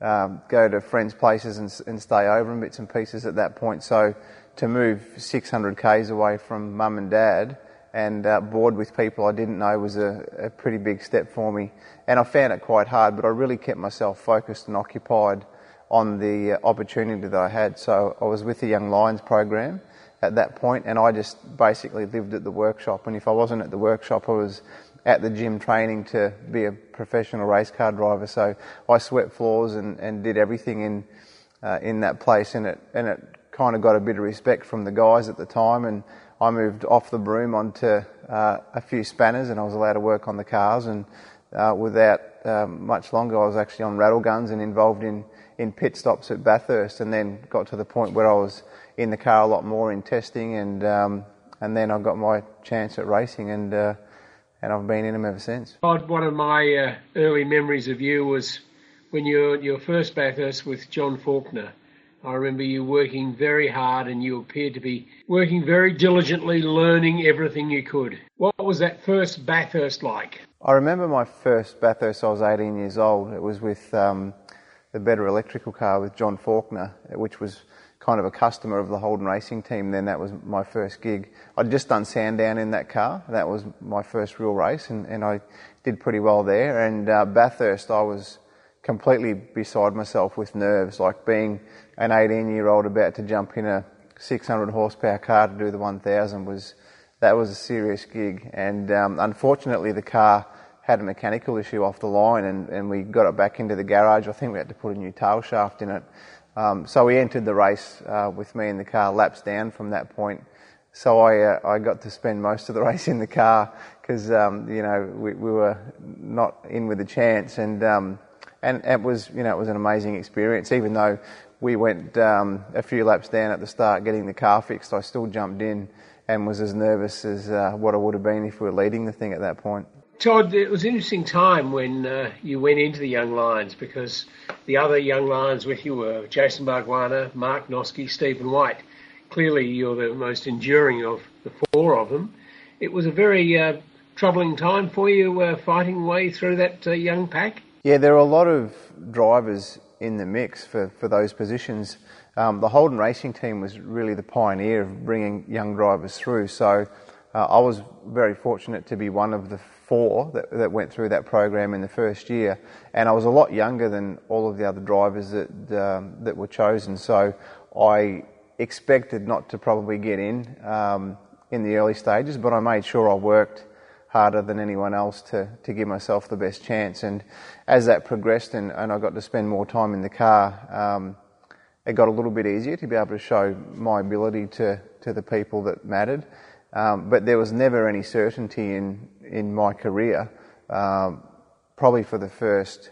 um, go to friends' places and, and stay over in bits and pieces at that point. So to move 600 k's away from mum and dad and uh, board with people I didn't know was a, a, pretty big step for me. And I found it quite hard, but I really kept myself focused and occupied on the uh, opportunity that I had. So I was with the Young Lions program at that point, and I just basically lived at the workshop. And if I wasn't at the workshop, I was at the gym training to be a professional race car driver. So I swept floors and, and did everything in uh, in that place, and it and it kind of got a bit of respect from the guys at the time and I moved off the broom onto uh, a few spanners and I was allowed to work on the cars. And uh, without um, much longer, I was actually on rattle guns and involved in, in pit stops at Bathurst. And then got to the point where I was in the car a lot more in testing and um, and then I got my chance at racing, and uh, and I've been in them ever since. One of my uh, early memories of you was when you were your first Bathurst with John Faulkner. I remember you working very hard and you appeared to be working very diligently, learning everything you could. What was that first Bathurst like? I remember my first Bathurst, I was 18 years old. It was with um, the Betta Electrical car with John Faulkner, which was kind of a customer of the Holden Racing team. Then that was my first gig. I'd just done Sandown in that car. That was my first real race, and, and I did pretty well there. And uh, Bathurst, I was completely beside myself with nerves, like being an 18 year old about to jump in a 600 horsepower car to do the 1000 was that was a serious gig. And um, unfortunately, the car had a mechanical issue off the line, and, and we got it back into the garage. I think we had to put a new tail shaft in it. Um, so we entered the race uh, with me in the car, laps down from that point. So I uh, I got to spend most of the (laughs) race in the car because um, you know we, we were not in with a chance, and um, and it was you know it was an amazing experience. Even though we went um, a few laps down at the start getting the car fixed, I still jumped in and was as nervous as uh, what I would have been if we were leading the thing at that point. Todd, it was an interesting time when uh, you went into the Young Lions because the other Young Lions with you were Jason Bargwanna, Mark Noske, Stephen White. Clearly, you're the most enduring of the four of them. It was a very uh, troubling time for you uh, fighting way through that uh, young pack. Yeah, there are a lot of drivers in the mix for, for those positions. Um, the Holden Racing team was really the pioneer of bringing young drivers through. So uh, I was very fortunate to be one of the four that, that went through that program in the first year, and I was a lot younger than all of the other drivers that um, that were chosen. So I expected not to probably get in um, in the early stages, but I made sure I worked harder than anyone else to, to give myself the best chance. And as that progressed and, and I got to spend more time in the car, um, it got a little bit easier to be able to show my ability to, to the people that mattered. Um, but there was never any certainty in, in my career, um, probably for the first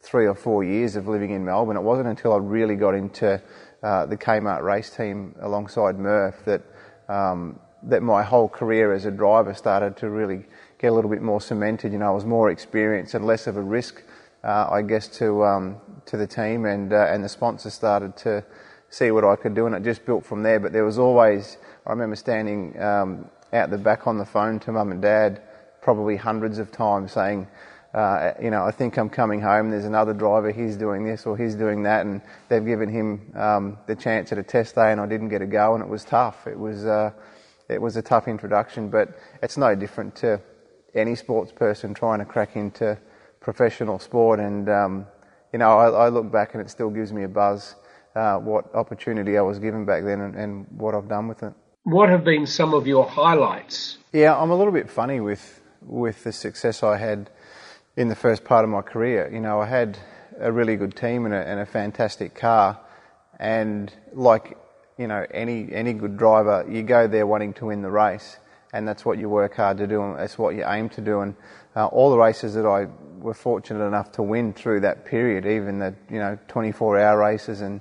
three or four years of living in Melbourne. It wasn't until I really got into uh, the Kmart race team alongside Murph that um, that my whole career as a driver started to really get a little bit more cemented. You know, I was more experienced and less of a risk, uh, I guess, to um, to the team, and uh, and the sponsors started to see what I could do, and it just built from there. But there was always, I remember standing um, out the back on the phone to mum and dad, probably hundreds of times, saying. Uh, you know, I think I'm coming home. There's another driver. He's doing this or he's doing that, and they've given him um, the chance at a test day, and I didn't get a go, and it was tough. It was uh, it was a tough introduction, but it's no different to any sports person trying to crack into professional sport. And, um, you know, I, I, look back and it still gives me a buzz uh, what opportunity I was given back then and, and, what I've done with it. What have been some of your highlights? Yeah, I'm a little bit funny with, with the success I had in the first part of my career. You know, I had a really good team and a, and a fantastic car. And like you know, any, any good driver, you go there wanting to win the race, and that's what you work hard to do, and that's what you aim to do. And uh, all the races that I were fortunate enough to win through that period, even the you know 24-hour races and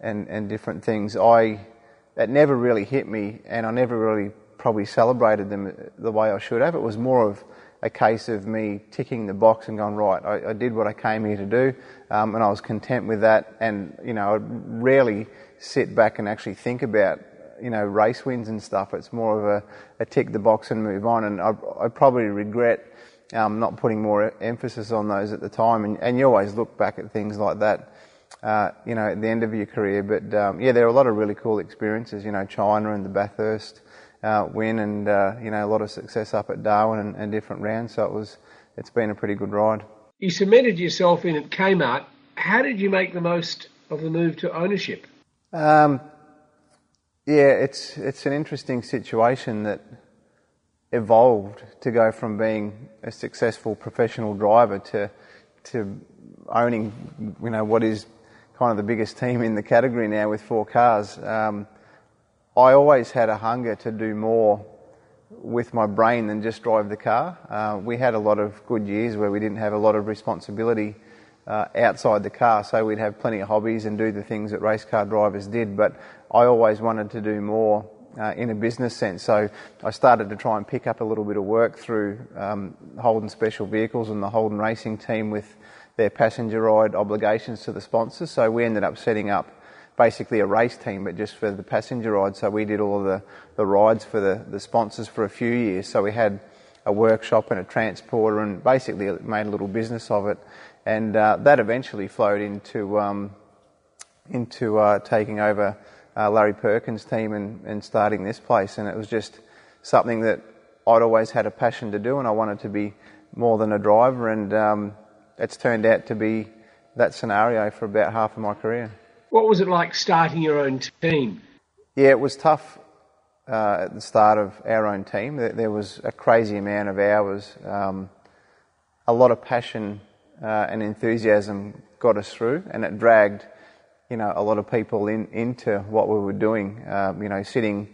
and and different things, I that never really hit me, and I never really probably celebrated them the way I should have. It was more of a case of me ticking the box and going right. I, I did what I came here to do, um, and I was content with that. And you know, I rarely sit back and actually think about you know race wins and stuff. It's more of a, a tick the box and move on. And I, I probably regret um, not putting more emphasis on those at the time. And, and you always look back at things like that, uh, you know, at the end of your career. But um, yeah, there are a lot of really cool experiences. You know, China and the Bathurst uh, win, and uh, you know, a lot of success up at Darwin and, and different rounds. So it was, it's been a pretty good ride. You cemented yourself in at Kmart. How did you make the most of the move to ownership? Um, yeah, it's it's an interesting situation that evolved to go from being a successful professional driver to to owning, you know, what is kind of the biggest team in the category now with four cars. Um, I always had a hunger to do more with my brain than just drive the car. Uh, we had a lot of good years where we didn't have a lot of responsibility uh, outside the car, so we'd have plenty of hobbies and do the things that race car drivers did. But I always wanted to do more uh, in a business sense. So I started to try and pick up a little bit of work through um, Holden Special Vehicles and the Holden Racing team with their passenger ride obligations to the sponsors. So we ended up setting up basically a race team, but just for the passenger ride. So we did all of the, the rides for the, the sponsors for a few years. So we had a workshop and a transporter and basically made a little business of it. And uh, that eventually flowed into, um, into uh, taking over uh, Larry Perkins' team and, and starting this place. And it was just something that I'd always had a passion to do, and I wanted to be more than a driver. And um, it's turned out to be that scenario for about half of my career. What was it like starting your own team? Yeah, it was tough uh, at the start of our own team. There, was a crazy amount of hours, um, a lot of passion uh, and enthusiasm got us through, and it dragged, you know, a lot of people in, into what we were doing. Um, you know, sitting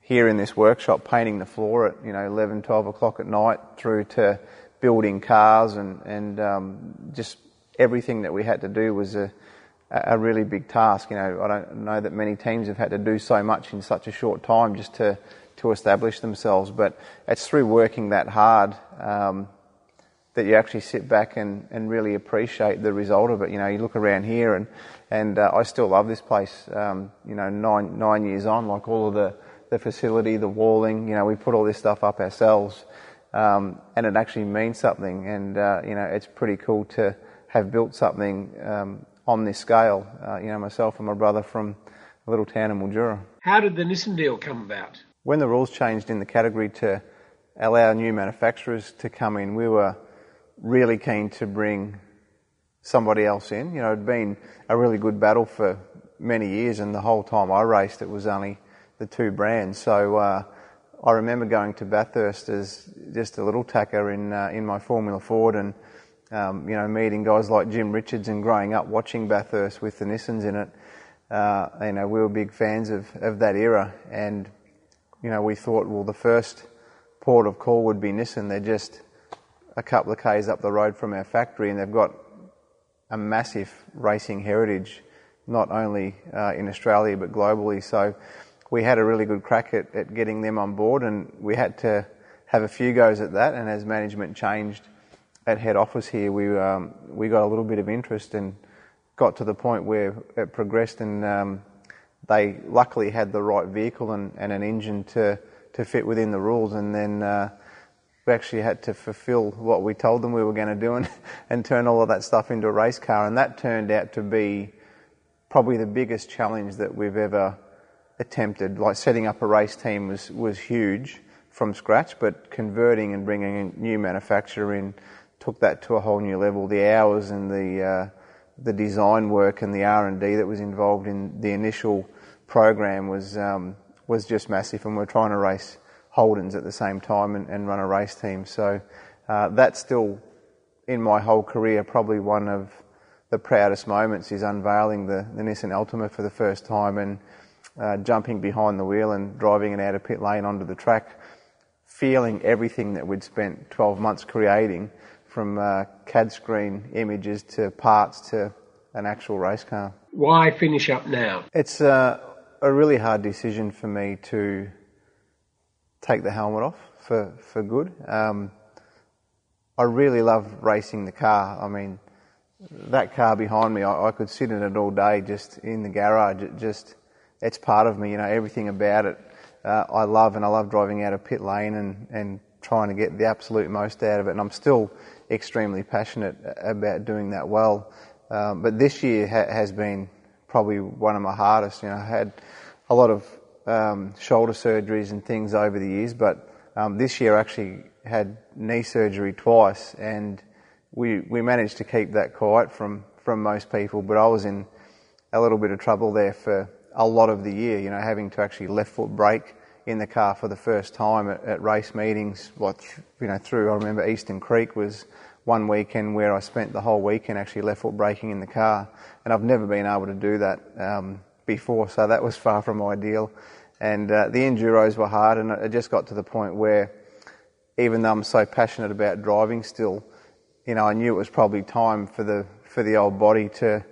here in this workshop painting the floor at you know 11, 12 o'clock at night, through to building cars and and um, just everything that we had to do was a a really big task. You know, I don't know that many teams have had to do so much in such a short time just to to establish themselves. But it's through working that hard um, that you actually sit back and, and really appreciate the result of it. You know, you look around here and and uh, I still love this place. Um, you know, nine nine years on, like all of the the facility, the walling. You know, we put all this stuff up ourselves, um, and it actually means something. And uh, you know, it's pretty cool to have built something um, on this scale. Uh, you know, myself and my brother from a little town in Mildura. How did the Nissan deal come about? When the rules changed in the category to allow new manufacturers to come in, we were really keen to bring somebody else in. You know, it'd been a really good battle for many years, and the whole time I raced, it was only the two brands. So uh, I remember going to Bathurst as just a little tacker in uh, in my Formula Ford, and um, you know, meeting guys like Jim Richards and growing up watching Bathurst with the Nissans in it. Uh, you know, we were big fans of, of that era, and you know, we thought, well, the first port of call would be Nissan. They're just a couple of k's up the road from our factory, and they've got a massive racing heritage, not only uh, in Australia but globally. So we had a really good crack at, at getting them on board, and we had to have a few goes at that. And as management changed at head office here, we um, we got a little bit of interest and got to the point where it progressed, and um, they luckily had the right vehicle and, and, an engine to to fit within the rules, and then. Uh, we actually had to fulfill what we told them we were going to do and, (laughs) and turn all of that stuff into a race car. And that turned out to be probably the biggest challenge that we've ever attempted. Like setting up a race team was, was huge from scratch, but converting and bringing a new manufacturer in took that to a whole new level. The hours and the uh, the design work and the R and D that was involved in the initial program was um, was just massive, and we're trying to race Holdens at the same time and, and run a race team. So uh, that's still in my whole career probably one of the proudest moments is unveiling the, the Nissan Altima for the first time and uh, jumping behind the wheel and driving it out of pit lane onto the track, feeling everything that we'd spent 12 months creating from uh, CAD screen images to parts to an actual race car. Why finish up now? It's uh, a really hard decision for me to take the helmet off for, for good. Um, I really love racing the car. I mean, that car behind me, I, I, could sit in it all day just in the garage. It just, it's part of me, you know, everything about it. Uh, I love and I love driving out of pit lane and, and trying to get the absolute most out of it. And I'm still extremely passionate about doing that well. Um, but this year ha- has been probably one of my hardest. You know, I had a lot of um, shoulder surgeries and things over the years, but um, this year I actually had knee surgery twice, and we we managed to keep that quiet from from most people. But I was in a little bit of trouble there for a lot of the year. You know, having to actually left foot brake in the car for the first time at, at race meetings. What you know, through I remember Eastern Creek was one weekend where I spent the whole weekend actually left foot braking in the car, and I've never been able to do that um, before, so that was far from ideal. And uh, the enduros were hard, and it just got to the point where, even though I'm so passionate about driving still, you know, I knew it was probably time for the for the old body to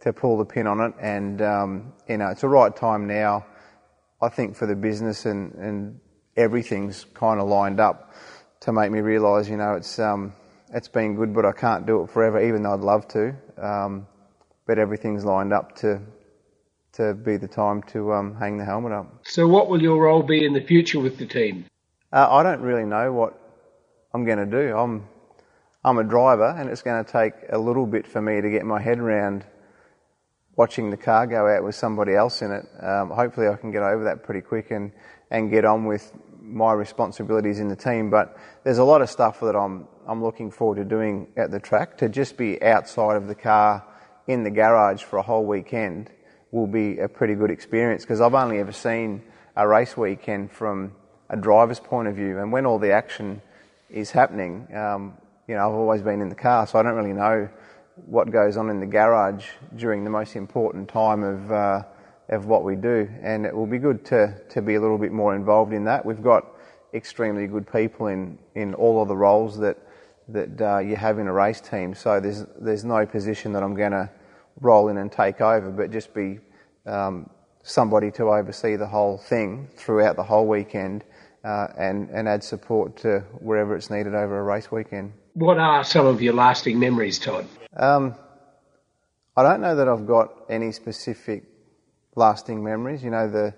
to pull the pin on it, and um, you know, it's the right time now I think for the business and, and everything's kind of lined up to make me realise, you know, it's um, it's been good, but I can't do it forever, even though I'd love to. Um, but everything's lined up to to be the time to um, hang the helmet up. So, what will your role be in the future with the team? Uh, I don't really know what I'm going to do. I'm I'm a driver, and it's going to take a little bit for me to get my head around watching the car go out with somebody else in it. Um, hopefully, I can get over that pretty quick and and get on with my responsibilities in the team. But there's a lot of stuff that I'm I'm looking forward to doing at the track. To just be outside of the car in the garage for a whole weekend will be a pretty good experience because I've only ever seen a race weekend from a driver's point of view, and when all the action is happening, um, you know, I've always been in the car, so I don't really know what goes on in the garage during the most important time of uh, of what we do, and it will be good to to be a little bit more involved in that. We've got extremely good people in in all of the roles that that uh, you have in a race team, so there's there's no position that I'm going to roll in and take over, but just be um, somebody to oversee the whole thing throughout the whole weekend uh, and, and add support to wherever it's needed over a race weekend. What are some of your lasting memories, Todd? Um, I don't know that I've got any specific lasting memories. You know, the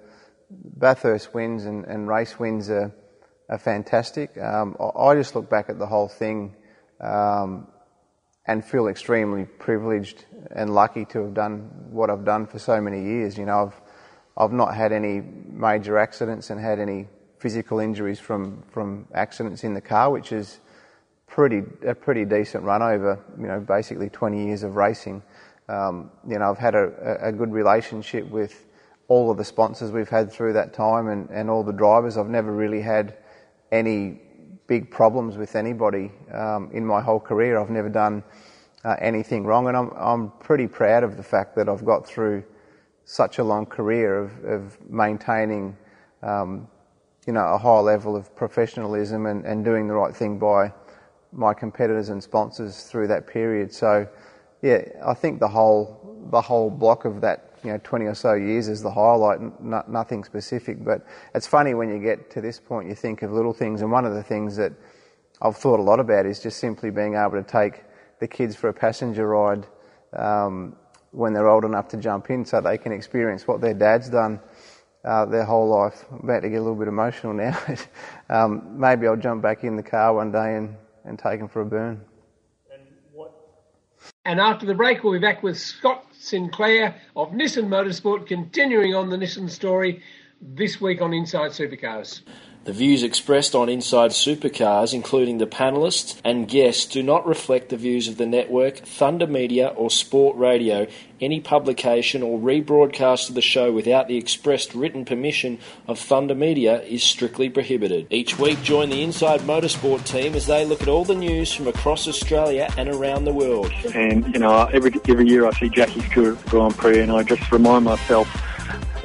Bathurst wins and, and race wins are, are fantastic. Um, I just look back at the whole thing um, and feel extremely privileged and lucky to have done what I've done for so many years. You know, I've I've not had any major accidents and had any physical injuries from from accidents in the car, which is pretty a pretty decent run over you know basically 20 years of racing. Um, you know, I've had a, a good relationship with all of the sponsors we've had through that time and, and all the drivers. I've never really had any big problems with anybody um, in my whole career. I've never done uh, anything wrong, and I'm I'm pretty proud of the fact that I've got through such a long career of, of maintaining, um, you know, a high level of professionalism and, and doing the right thing by my competitors and sponsors through that period. So, yeah, I think the whole the whole block of that you know 20 or so years is the highlight, nothing specific. But it's funny when you get to this point, you think of little things, and one of the things that I've thought a lot about is just simply being able to take the kids for a passenger ride um, when they're old enough to jump in, so they can experience what their dad's done. Uh, their whole life. I'm about to get a little bit emotional now. (laughs) um, maybe I'll jump back in the car one day and, and take them for a burn. And after the break, we'll be back with Scott Sinclair of Nissan Motorsport, continuing on the Nissan story this week on Inside Supercars. The views expressed on Inside Supercars, including the panelists and guests, do not reflect the views of the network, Thunder Media, or Sport Radio. Any publication or rebroadcast of the show without the expressed written permission of Thunder Media is strictly prohibited. Each week, join the Inside Motorsport team as they look at all the news from across Australia and around the world. And, you know, every, every year I see Jackie Stewart Grand Prix and I just remind myself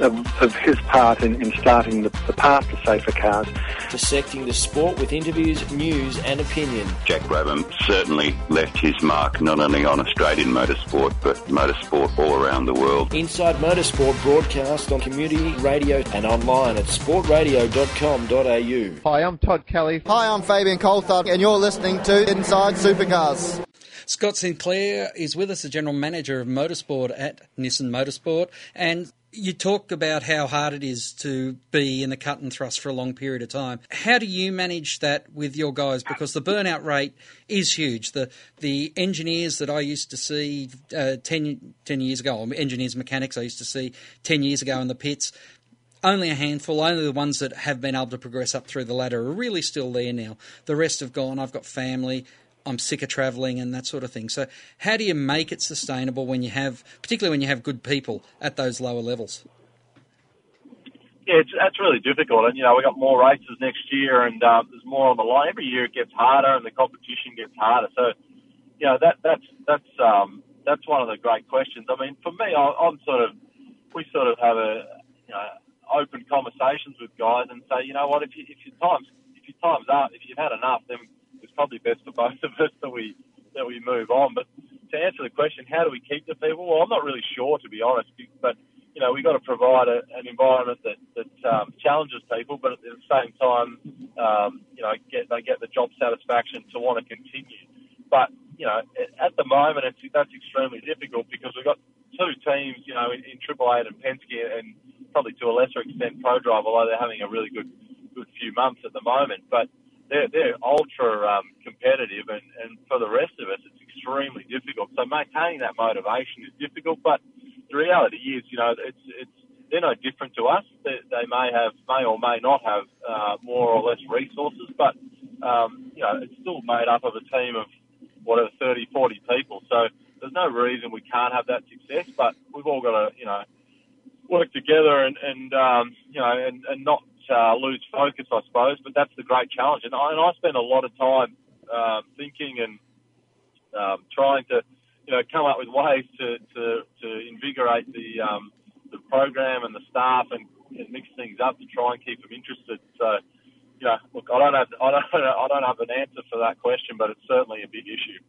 of, of his part in, in starting the, the, path to safer cars. Dissecting the sport with interviews, news, and opinion. Jack Brabham certainly left his mark not only on Australian motorsport, but motorsport all around the world. Inside Motorsport broadcast on community radio and online at sportradio.com.au. Hi, I'm Todd Kelly. Hi, I'm Fabian Coulthard, and you're listening to Inside Supercars. Scott Sinclair is with us, the general manager of motorsport at Nissan Motorsport, and you talk about how hard it is to be in the cut and thrust for a long period of time. How do you manage that with your guys? Because the burnout rate is huge. The the engineers that I used to see uh, 10, 10 years ago, engineers, mechanics I used to see 10 years ago in the pits, only a handful, only the ones that have been able to progress up through the ladder are really still there now. The rest have gone. I've got family. I'm sick of travelling and that sort of thing. So, how do you make it sustainable when you have, particularly when you have good people at those lower levels? Yeah, it's, that's really difficult. And, you know, we've got more races next year and uh, there's more on the line. Every year it gets harder and the competition gets harder. So, you know, that, that's, that's, um, that's one of the great questions. I mean, for me, I, I'm sort of, we sort of have a, you know, open conversations with guys and say, you know what, if, you, if your time's, if your time's up, if you've had enough, then it's probably best for both of us that we that we move on. But to answer the question, how do we keep the people? Well, I'm not really sure to be honest. But you know, we've got to provide a, an environment that, that um, challenges people, but at the same time, um, you know, get, they get the job satisfaction to want to continue. But, you know, at the moment, it's, that's extremely difficult because we've got two teams, you know, in, in Triple Eight and Penske and probably to a lesser extent ProDrive, although they're having a really good, good few months at the moment. But they're, they're ultra um, competitive, and, and for the rest of us, it's extremely difficult. So maintaining that motivation is difficult, but the reality is, you know, it's it's they're no different to us. They, they may have, may or may not have uh, more or less resources, but um, you know, it's still made up of a team of whatever 30, 40 people. So there's no reason we can't have that success. But we've all got to, you know, work together and, and um, you know, and, and not uh, lose focus, I suppose. But that's the great challenge. And I, and I spend a lot of time um, thinking and um, trying to, you know, come up with ways to, to, to invigorate the um, the program and the staff and, and mix things up to try and keep them interested. So, you know, look, I don't have I don't (laughs) I don't have an answer for that question, but it's certainly a big issue.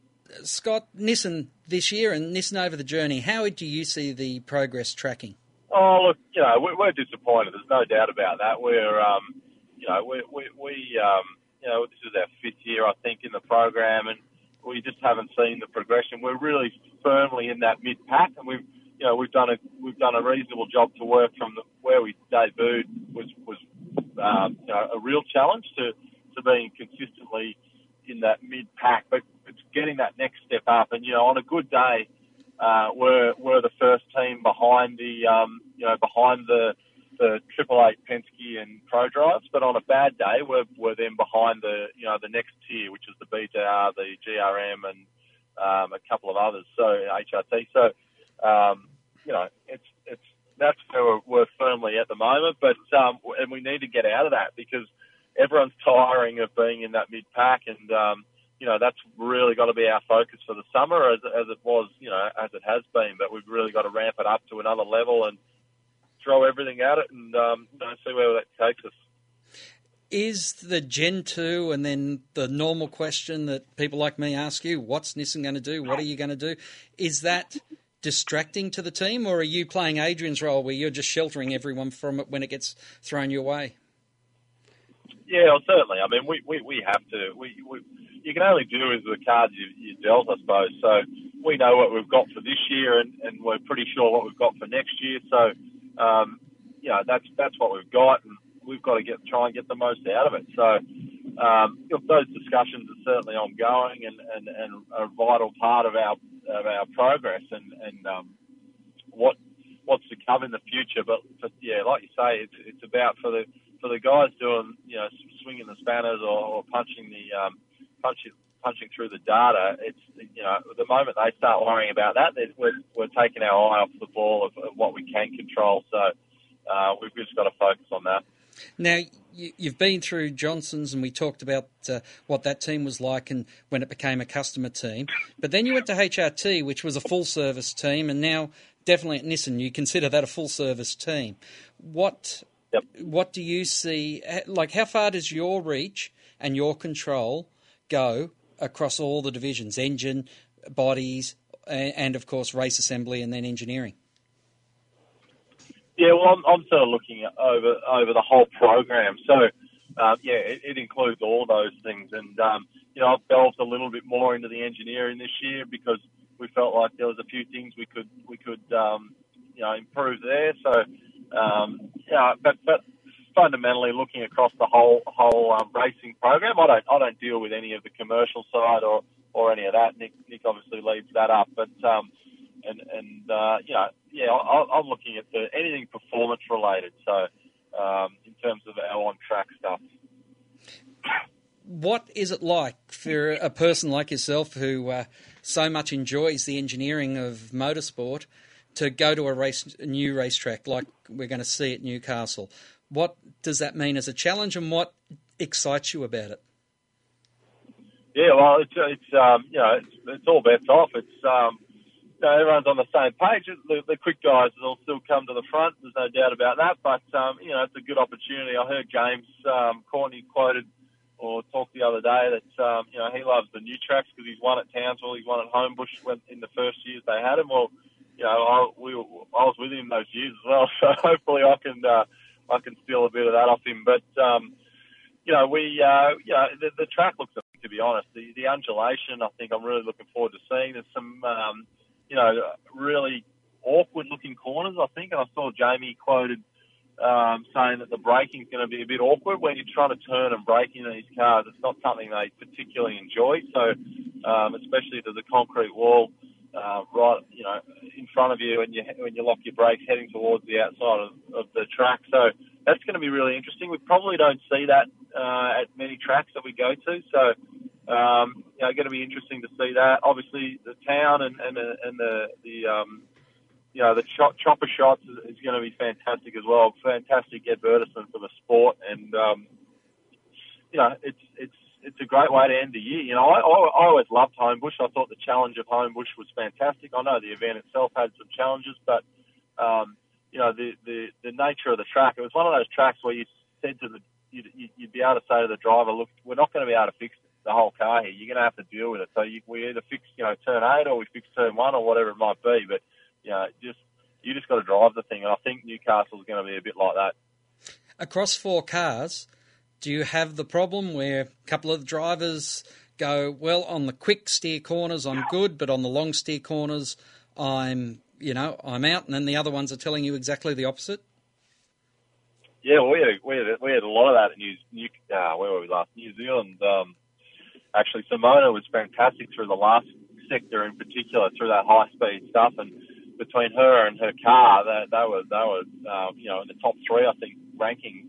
Scott Nissan this year and Nissan over the journey. How do you see the progress tracking? Oh, look, you know, we're, we're disappointed. There's no doubt about that. We're, um, you know, we, we, we um, you know, this is our fifth year, I think, in the program, and we just haven't seen the progression. We're really firmly in that mid pack, and we've, you know, we've done a we've done a reasonable job to work from the, where we debuted was was um, you know, a real challenge to to being consistently in that mid pack, but it's getting that next step up. And you know, on a good day, uh, we're we're the first team behind the um, you know behind the the Triple Eight Penske and Pro ProDrives, but on a bad day, we're we're then behind the you know the next tier, which is the BJR, the GRM, and um, a couple of others. So HRT. So um, you know, it's it's that's where we're, we're firmly at the moment. But um, and we need to get out of that because everyone's tiring of being in that mid pack, and um, you know that's really got to be our focus for the summer, as, as it was, you know, as it has been. But we've really got to ramp it up to another level and throw everything at it, and um, you know, see where that takes us. Is the Gen 2 and then the normal question that people like me ask you, what's Nissan going to do? What are you going to do? Is that distracting to the team, or are you playing Adrian's role where you're just sheltering everyone from it when it gets thrown your way? Yeah, well, certainly. I mean, we, we, we have to. We, we you can only do with the cards you, you dealt, I suppose. So we know what we've got for this year, and, and we're pretty sure what we've got for next year. So um, you know that's that's what we've got, and we've got to get try and get the most out of it. So um, those discussions are certainly ongoing and, and, and a vital part of our of our progress and and um, what what's to come in the future. But, but yeah, like you say, it's it's about for the for the guys doing you know swinging the spanners or, or punching the um, punching punching through the data. It's you know the moment they start worrying about that, we're we're taking our eye off the ball of, of what we can control. So uh, we've just got to focus on that. Now, you, have been through Johnson's, and we talked about uh, what that team was like and when it became a customer team. But then you went to HRT, which was a full service team, and now definitely at Nissan, you consider that a full service team. What yep. what do you see? Like, how far does your reach and your control go across all the divisions, engine, bodies, and, and of course race assembly, and then engineering? Yeah, well, I'm, I'm sort of looking over over the whole program. So, um, yeah, it, it, includes all those things. And um, you know, I've delved a little bit more into the engineering this year because we felt like there was a few things we could we could um, you know improve there. So, um, yeah, but but fundamentally looking across the whole whole um, racing program, I don't I don't deal with any of the commercial side or or any of that. Nick Nick obviously leads that up, but um, and and uh, you know, yeah, I, I'm looking at the, anything performance related. So um, in terms of our on track stuff. What is it like for a person like yourself who uh, so much enjoys the engineering of motorsport to go to a race, a new racetrack like we're going to see at Newcastle? What does that mean as a challenge, and what excites you about it? Yeah, well, it's, it's um, you know, it's, it's all bets off. It's um, know, everyone's on the same page. The, the quick guys will still come to the front. There's no doubt about that. But um, you know, it's a good opportunity. I heard James um, Courtney quoted or talked the other day that um, you know he loves the new tracks because he's won at Townsville, he's won at Homebush when, in the first years they had him. Well, you know, I, we, I was with him those years as well, (laughs) so hopefully I can uh, I can steal a bit of that off him. But um, you know, we uh, you know the, the track looks to be honest. The, the undulation, I think, I'm really looking forward to seeing. There's some um, you know really awkward looking corners, I think, and I saw Jamie quoted um, saying that the braking is going to be a bit awkward when you're trying to turn and brake in these cars. It's not something they particularly enjoy. So, um, especially to the concrete wall uh, right, you know, in front of you, and you when you lock your brakes heading towards the outside of, of the track. So that's going to be really interesting. We probably don't see that uh, at many tracks that we go to. So, um, you know, going to be interesting to see that. Obviously, the town and and the and the, the um, you know, the chop, chopper shots is, is going to be fantastic as well. Fantastic advertisement for the sport, and um, you know, it's it's it's a great way to end the year. You know, I, I, I always loved Homebush. I thought the challenge of Homebush was fantastic. I know the event itself had some challenges, but um, you know, the, the the nature of the track. It was one of those tracks where you said to the you'd, you'd be able to say to the driver, look, we're not going to be able to fix the whole car here. You're going to have to deal with it. So you, we either fix, you know, turn eight or we fix turn one or whatever it might be. But you know, just you just got to drive the thing. And I think Newcastle's going to be a bit like that. Across four cars, do you have the problem where a couple of drivers go, well, on the quick steer corners, I'm good, but on the long steer corners, I'm, you know, I'm out, and then the other ones are telling you exactly the opposite? Yeah, we had, we had, we had a lot of that in New, New uh, where were we last? New Zealand. Um, actually, Simona was fantastic through the last sector in particular, through that high speed stuff, and between her and her car, that that was that was um, you know in the top three, I think, ranking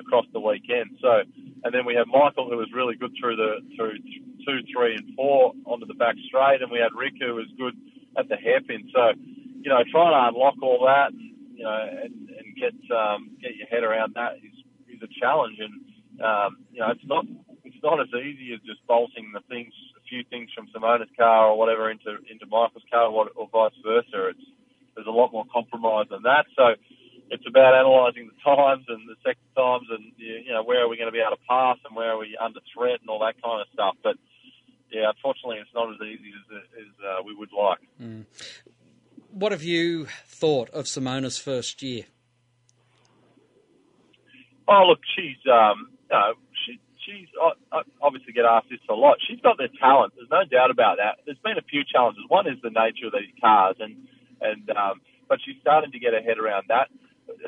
across the weekend. So, and then we had Michael who was really good through the through two, three, and four onto the back straight, and we had Rick who was good at the hairpin. So, you know, trying to unlock all that, and, you know, and, and get um, get your head around that is is a challenge, and um, you know, it's not it's not as easy as just bolting the things a few things from Simona's car or whatever into into Michael's car or, or vice versa. It's there's a lot more compromise than that. So it's about analysing the times and the second times and you know where are we going to be able to pass and where are we under threat and all that kind of stuff. But yeah, unfortunately, it's not as easy as, as uh, we would like. Mm. What have you thought of Simona's first year? Oh, look, she's um, you know, she, she's I, I obviously get asked this a lot. She's got the talent. There's no doubt about that. There's been a few challenges. One is the nature of these cars, and and um, but she's starting to get her head around that.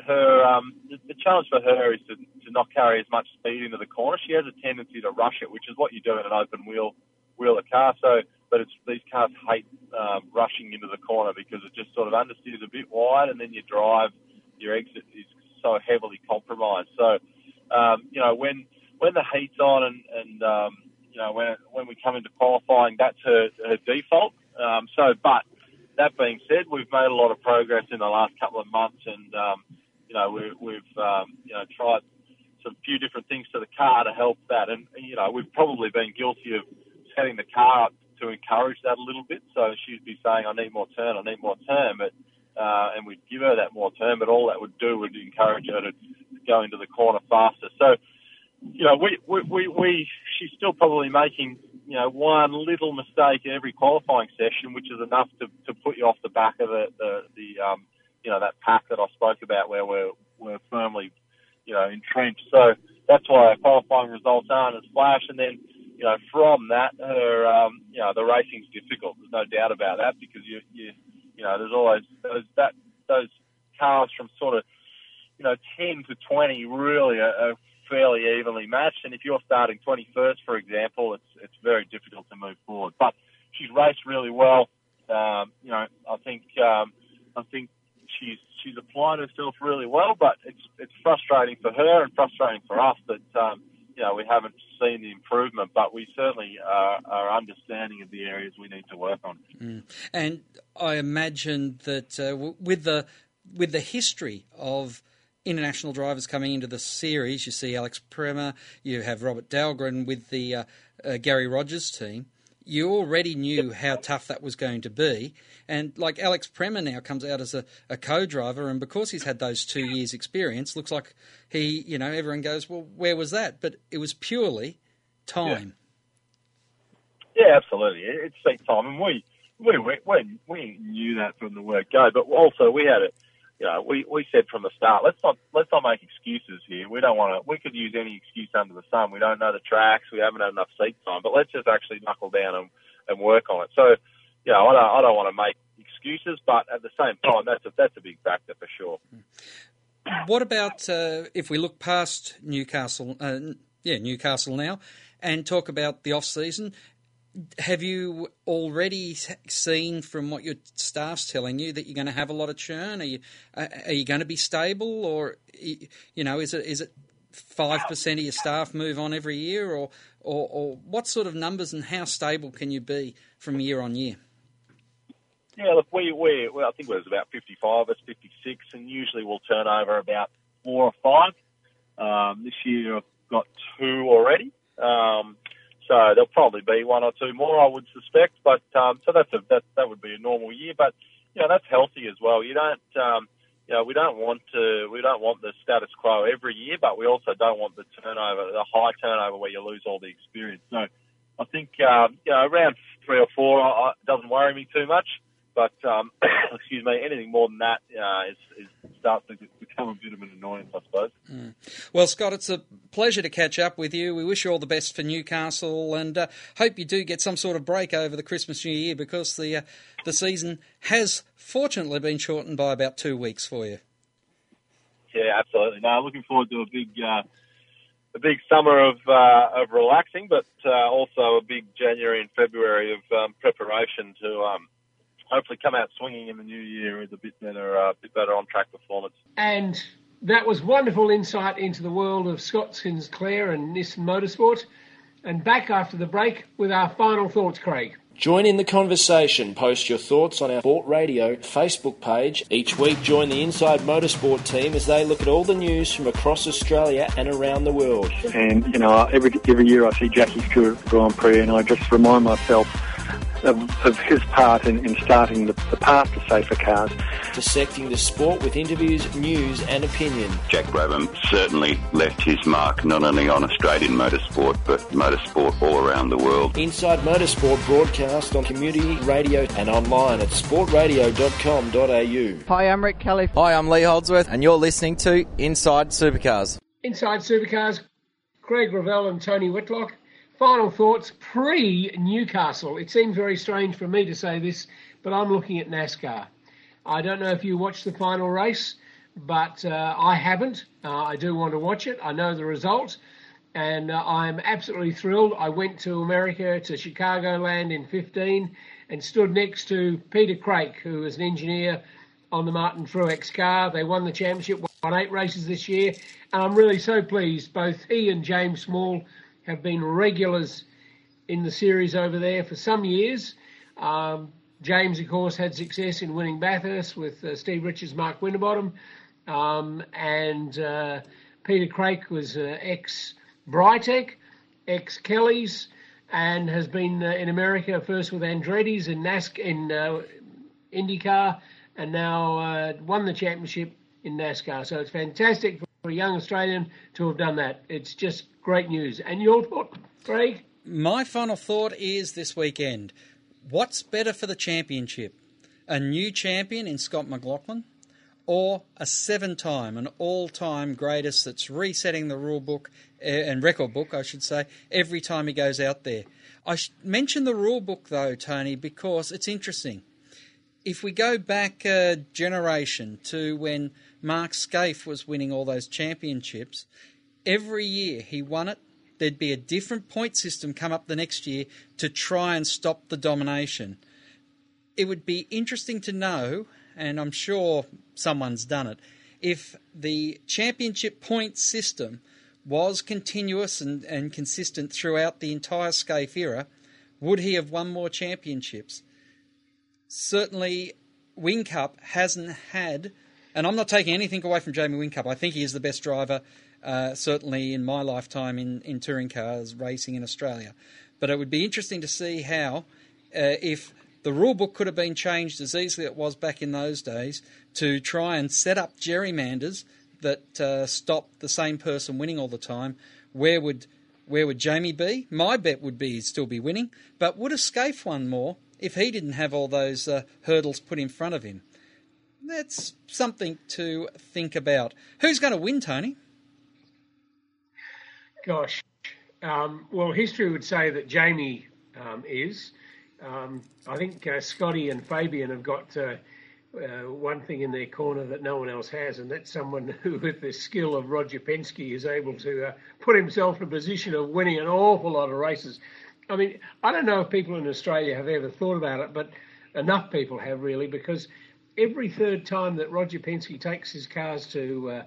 Her um, the, the challenge for her is to, to not carry as much speed into the corner. She has a tendency to rush it, which is what you do in an open wheel wheeler car. So, but it's these cars hate um, rushing into the corner because it just sort of understeers a bit wide, and then your drive your exit is so heavily compromised. So, um, you know when when the heat's on and, and um, you know when when we come into qualifying, that's her, her default. Um, so, but that being said, we've made a lot of progress in the last couple of months, and um, you know we, we've um, you know tried some few different things to the car to help that, and you know we've probably been guilty of setting the car up to encourage that a little bit. So she'd be saying, "I need more turn, I need more turn," but uh, and we'd give her that more turn, but all that would do would encourage her to go into the corner faster. So you know, we, we, we, we, she's still probably making, you know, one little mistake in every qualifying session, which is enough to, to put you off the back of the, the, the um, you know, that pack that I spoke about where we're, we're firmly, you know, entrenched. So that's why our qualifying results aren't as flash. And then, you know, from that, her, um, you know, the racing's difficult. There's no doubt about that because you, you, you know, there's always those, that, those cars from sort of, you know, 10 to 20 really are, are fairly evenly matched. And if you're starting 21st, for example, it's it's very difficult to move forward. But she's raced really well. Um, you know, I think um, I think she's she's applied herself really well. But it's it's frustrating for her and frustrating for us that um, you know we haven't seen the improvement. But we certainly are, are understanding of the areas we need to work on. Mm. And I imagine that uh, with the with the history of international drivers coming into the series. You see Alex Premat, you have Robert Dahlgren with the uh, uh, Garry Rogers team. You already knew how tough that was going to be. And like Alex Premat now comes out as a, a co driver, and because he's had those two years' experience, looks like he, you know, everyone goes, well, where was that? But it was purely time. Yeah, yeah absolutely. It's seat time. And we, we, we we knew that from the word go, but also we had it. You know, we, we said from the start, let's not let's not make excuses here. We don't want to. We could use any excuse under the sun. We don't know the tracks. We haven't had enough seat time. But let's just actually knuckle down and, and work on it. So, you know, I don't I don't want to make excuses, but at the same time, that's a that's a big factor for sure. What about uh, if we look past Newcastle? Uh, yeah, Newcastle now, and talk about the off season. Have you already seen from what your staff's telling you that you're going to have a lot of churn? Are you are you going to be stable, or you know, is it is it five percent of your staff move on every year, or, or or what sort of numbers and how stable can you be from year on year? Yeah, look, we, we, well, I think it was about 55, it's 56, and usually we'll turn over about four or five. Um, this year I've got two already. Um, so there'll probably be one or two more, I would suspect. But um, so that's a that that would be a normal year. But you know that's healthy as well. You don't um, you know we don't want to we don't want the status quo every year, but we also don't want the turnover, the high turnover where you lose all the experience. So I think um, you know around three or four uh, doesn't worry me too much. But um, (coughs) excuse me, anything more than that uh, is, is starts to become a bit of an annoyance, I suppose. Mm. Well, Scott, it's a pleasure to catch up with you. We wish you all the best for Newcastle, and uh, hope you do get some sort of break over the Christmas New Year because the uh, the season has fortunately been shortened by about two weeks for you. Yeah, absolutely. No, looking forward to a big. Uh, a big summer of uh, of relaxing, but uh, also a big January and February of um, preparation to um, hopefully come out swinging in the new year with a bit better, uh, bit better on track performance. And that was wonderful insight into the world of Scott Sinclair and Nissan Motorsport. And back after the break with our final thoughts, Craig. Join in the conversation. Post your thoughts on our Sport Radio Facebook page. Each week, join the Inside Motorsport team as they look at all the news from across Australia and around the world. And, you know, every, every year I see Jackie Stewart Grand Prix and I just remind myself of, of his part in, in starting the, the, path to safer cars. Dissecting the sport with interviews, news, and opinion. Jack Brabham certainly left his mark not only on Australian motorsport, but motorsport all around the world. Inside Motorsport broadcast on community radio and online at sportradio.com.au. Hi, I'm Rick Kelly. Hi, I'm Lee Holdsworth, and you're listening to Inside Supercars. Inside Supercars, Craig Revell and Tony Whitlock final thoughts pre Newcastle. It seems very strange for me to say this, but I'm looking at NASCAR. I don't know if you watched the final race, but uh, I haven't. Uh, I do want to watch it. I know the result, and uh, I'm absolutely thrilled. I went to America, to Chicagoland in 15, and stood next to Peter Craik, who was an engineer on the Martin Truex car. They won the championship, won eight races this year, and I'm really so pleased. Both he and James Small have been regulars in the series over there for some years. Um, James, of course, had success in winning Bathurst with uh, Steve Richards, Mark Winterbottom, um, and uh, Peter Craik was uh, ex Britek, ex Kelly's, and has been uh, in America first with Andretti's in NASC in uh, IndyCar, and now uh, won the championship in NASCAR. So it's fantastic for a young Australian to have done that. It's just great news. And your thought, Craig? My final thought is this weekend. What's better for the championship? A new champion in Scott McLaughlin or a seven time, an all time greatest that's resetting the rule book eh, and record book, I should say, every time he goes out there? I mention the rule book though, Tony, because it's interesting. If we go back a generation to when Mark Skaife was winning all those championships, every year he won it, there'd be a different point system come up the next year to try and stop the domination. It would be interesting to know, and I'm sure someone's done it, if the championship point system was continuous and, and consistent throughout the entire Skaife era, would he have won more championships? Certainly, Whincup hasn't had and I'm not taking anything away from Jamie Whincup. I think he is the best driver, uh, certainly in my lifetime in, in touring cars racing in Australia. But it would be interesting to see how, uh, if the rule book could have been changed as easily as it was back in those days to try and set up gerrymanders that uh, stop the same person winning all the time, where would where would Jamie be? My bet would be he'd still be winning, but would Skaife won more if he didn't have all those uh, hurdles put in front of him. That's something to think about. Who's going to win, Tony? Gosh, um, well, history would say that Jamie um, is. Um, I think uh, Scotty and Fabian have got uh, uh, one thing in their corner that no one else has, and that's someone (laughs) who, with the skill of Roger Penske, is able to uh, put himself in a position of winning an awful lot of races. I mean, I don't know if people in Australia have ever thought about it, but enough people have really, because every third time that Roger Penske takes his cars to uh,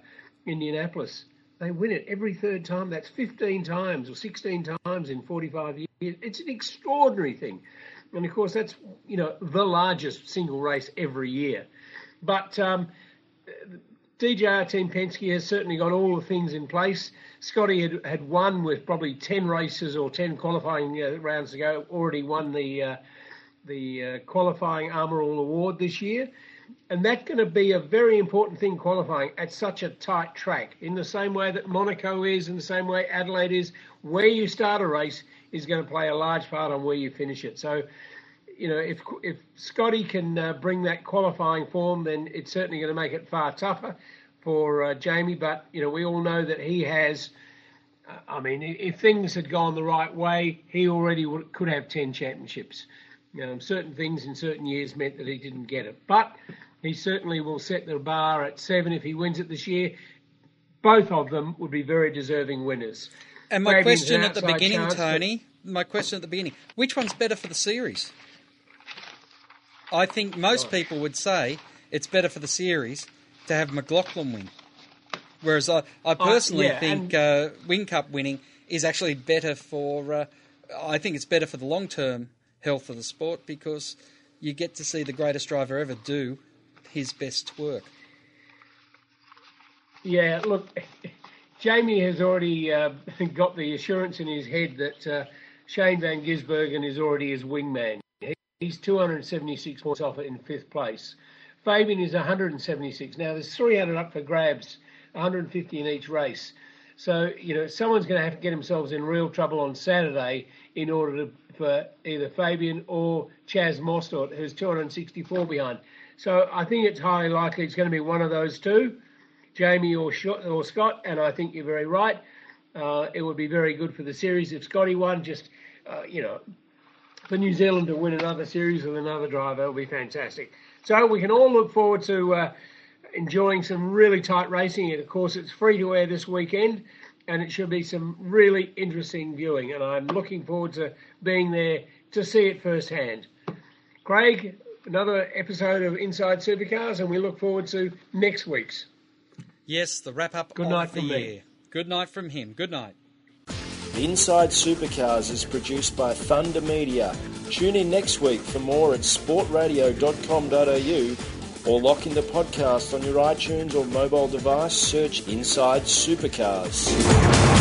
Indianapolis, they win it every third time. That's 15 times or 16 times in 45 years. It's an extraordinary thing. And of course, that's you know the largest single race every year. But um, DJR Team Penske has certainly got all the things in place. Scotty had, had won with probably 10 races or 10 qualifying uh, rounds ago, already won the uh, the uh, qualifying Armor All Award this year. And that's going to be a very important thing qualifying at such a tight track, in the same way that Monaco is, in the same way Adelaide is. Where you start a race is going to play a large part on where you finish it. So, you know, if if Scotty can uh, bring that qualifying form, then it's certainly going to make it far tougher for uh, Jamie. But you know, we all know that he has. Uh, I mean, if things had gone the right way, he already would, could have ten championships. Certain things in certain years meant that he didn't get it, but he certainly will set the bar at seven if he wins it this year. Both of them would be very deserving winners. And my Fabian's question an at the beginning, chance, but- Tony, my question at the beginning, which one's better for the series? I think most people would say it's better for the series to have McLaughlin win. Whereas I, I personally yeah, think uh, Whincup winning is actually better for, uh, I think it's better for the long term health of the sport because you get to see the greatest driver ever do his best work. Yeah, look, Jamie has already uh, got the assurance in his head that uh, Shane Van Gisbergen is already his wingman. He's 276 points off in fifth place. Fabian is 176. Now, there's 300 up for grabs, 150 in each race. So, you know, someone's going to have to get themselves in real trouble on Saturday in order to, for either Fabian or Chaz Mostert, who's 264 behind. So I think it's highly likely it's going to be one of those two. Jamie or, or Scott, and I think you're very right. Uh, it would be very good for the series if Scotty won. Just uh, you know, for New Zealand to win another series with another driver would be fantastic. So we can all look forward to uh, enjoying some really tight racing. And of course, it's free to air this weekend, and it should be some really interesting viewing. And I'm looking forward to being there to see it firsthand. Craig, another episode of Inside Supercars, and we look forward to next week's. Yes, the wrap up Good of night the from me. Good night from him. Good night. Inside Supercars is produced by Thunder Media. Tune in next week for more at sportradio.com.au or lock in the podcast on your iTunes or mobile device. Search Inside Supercars.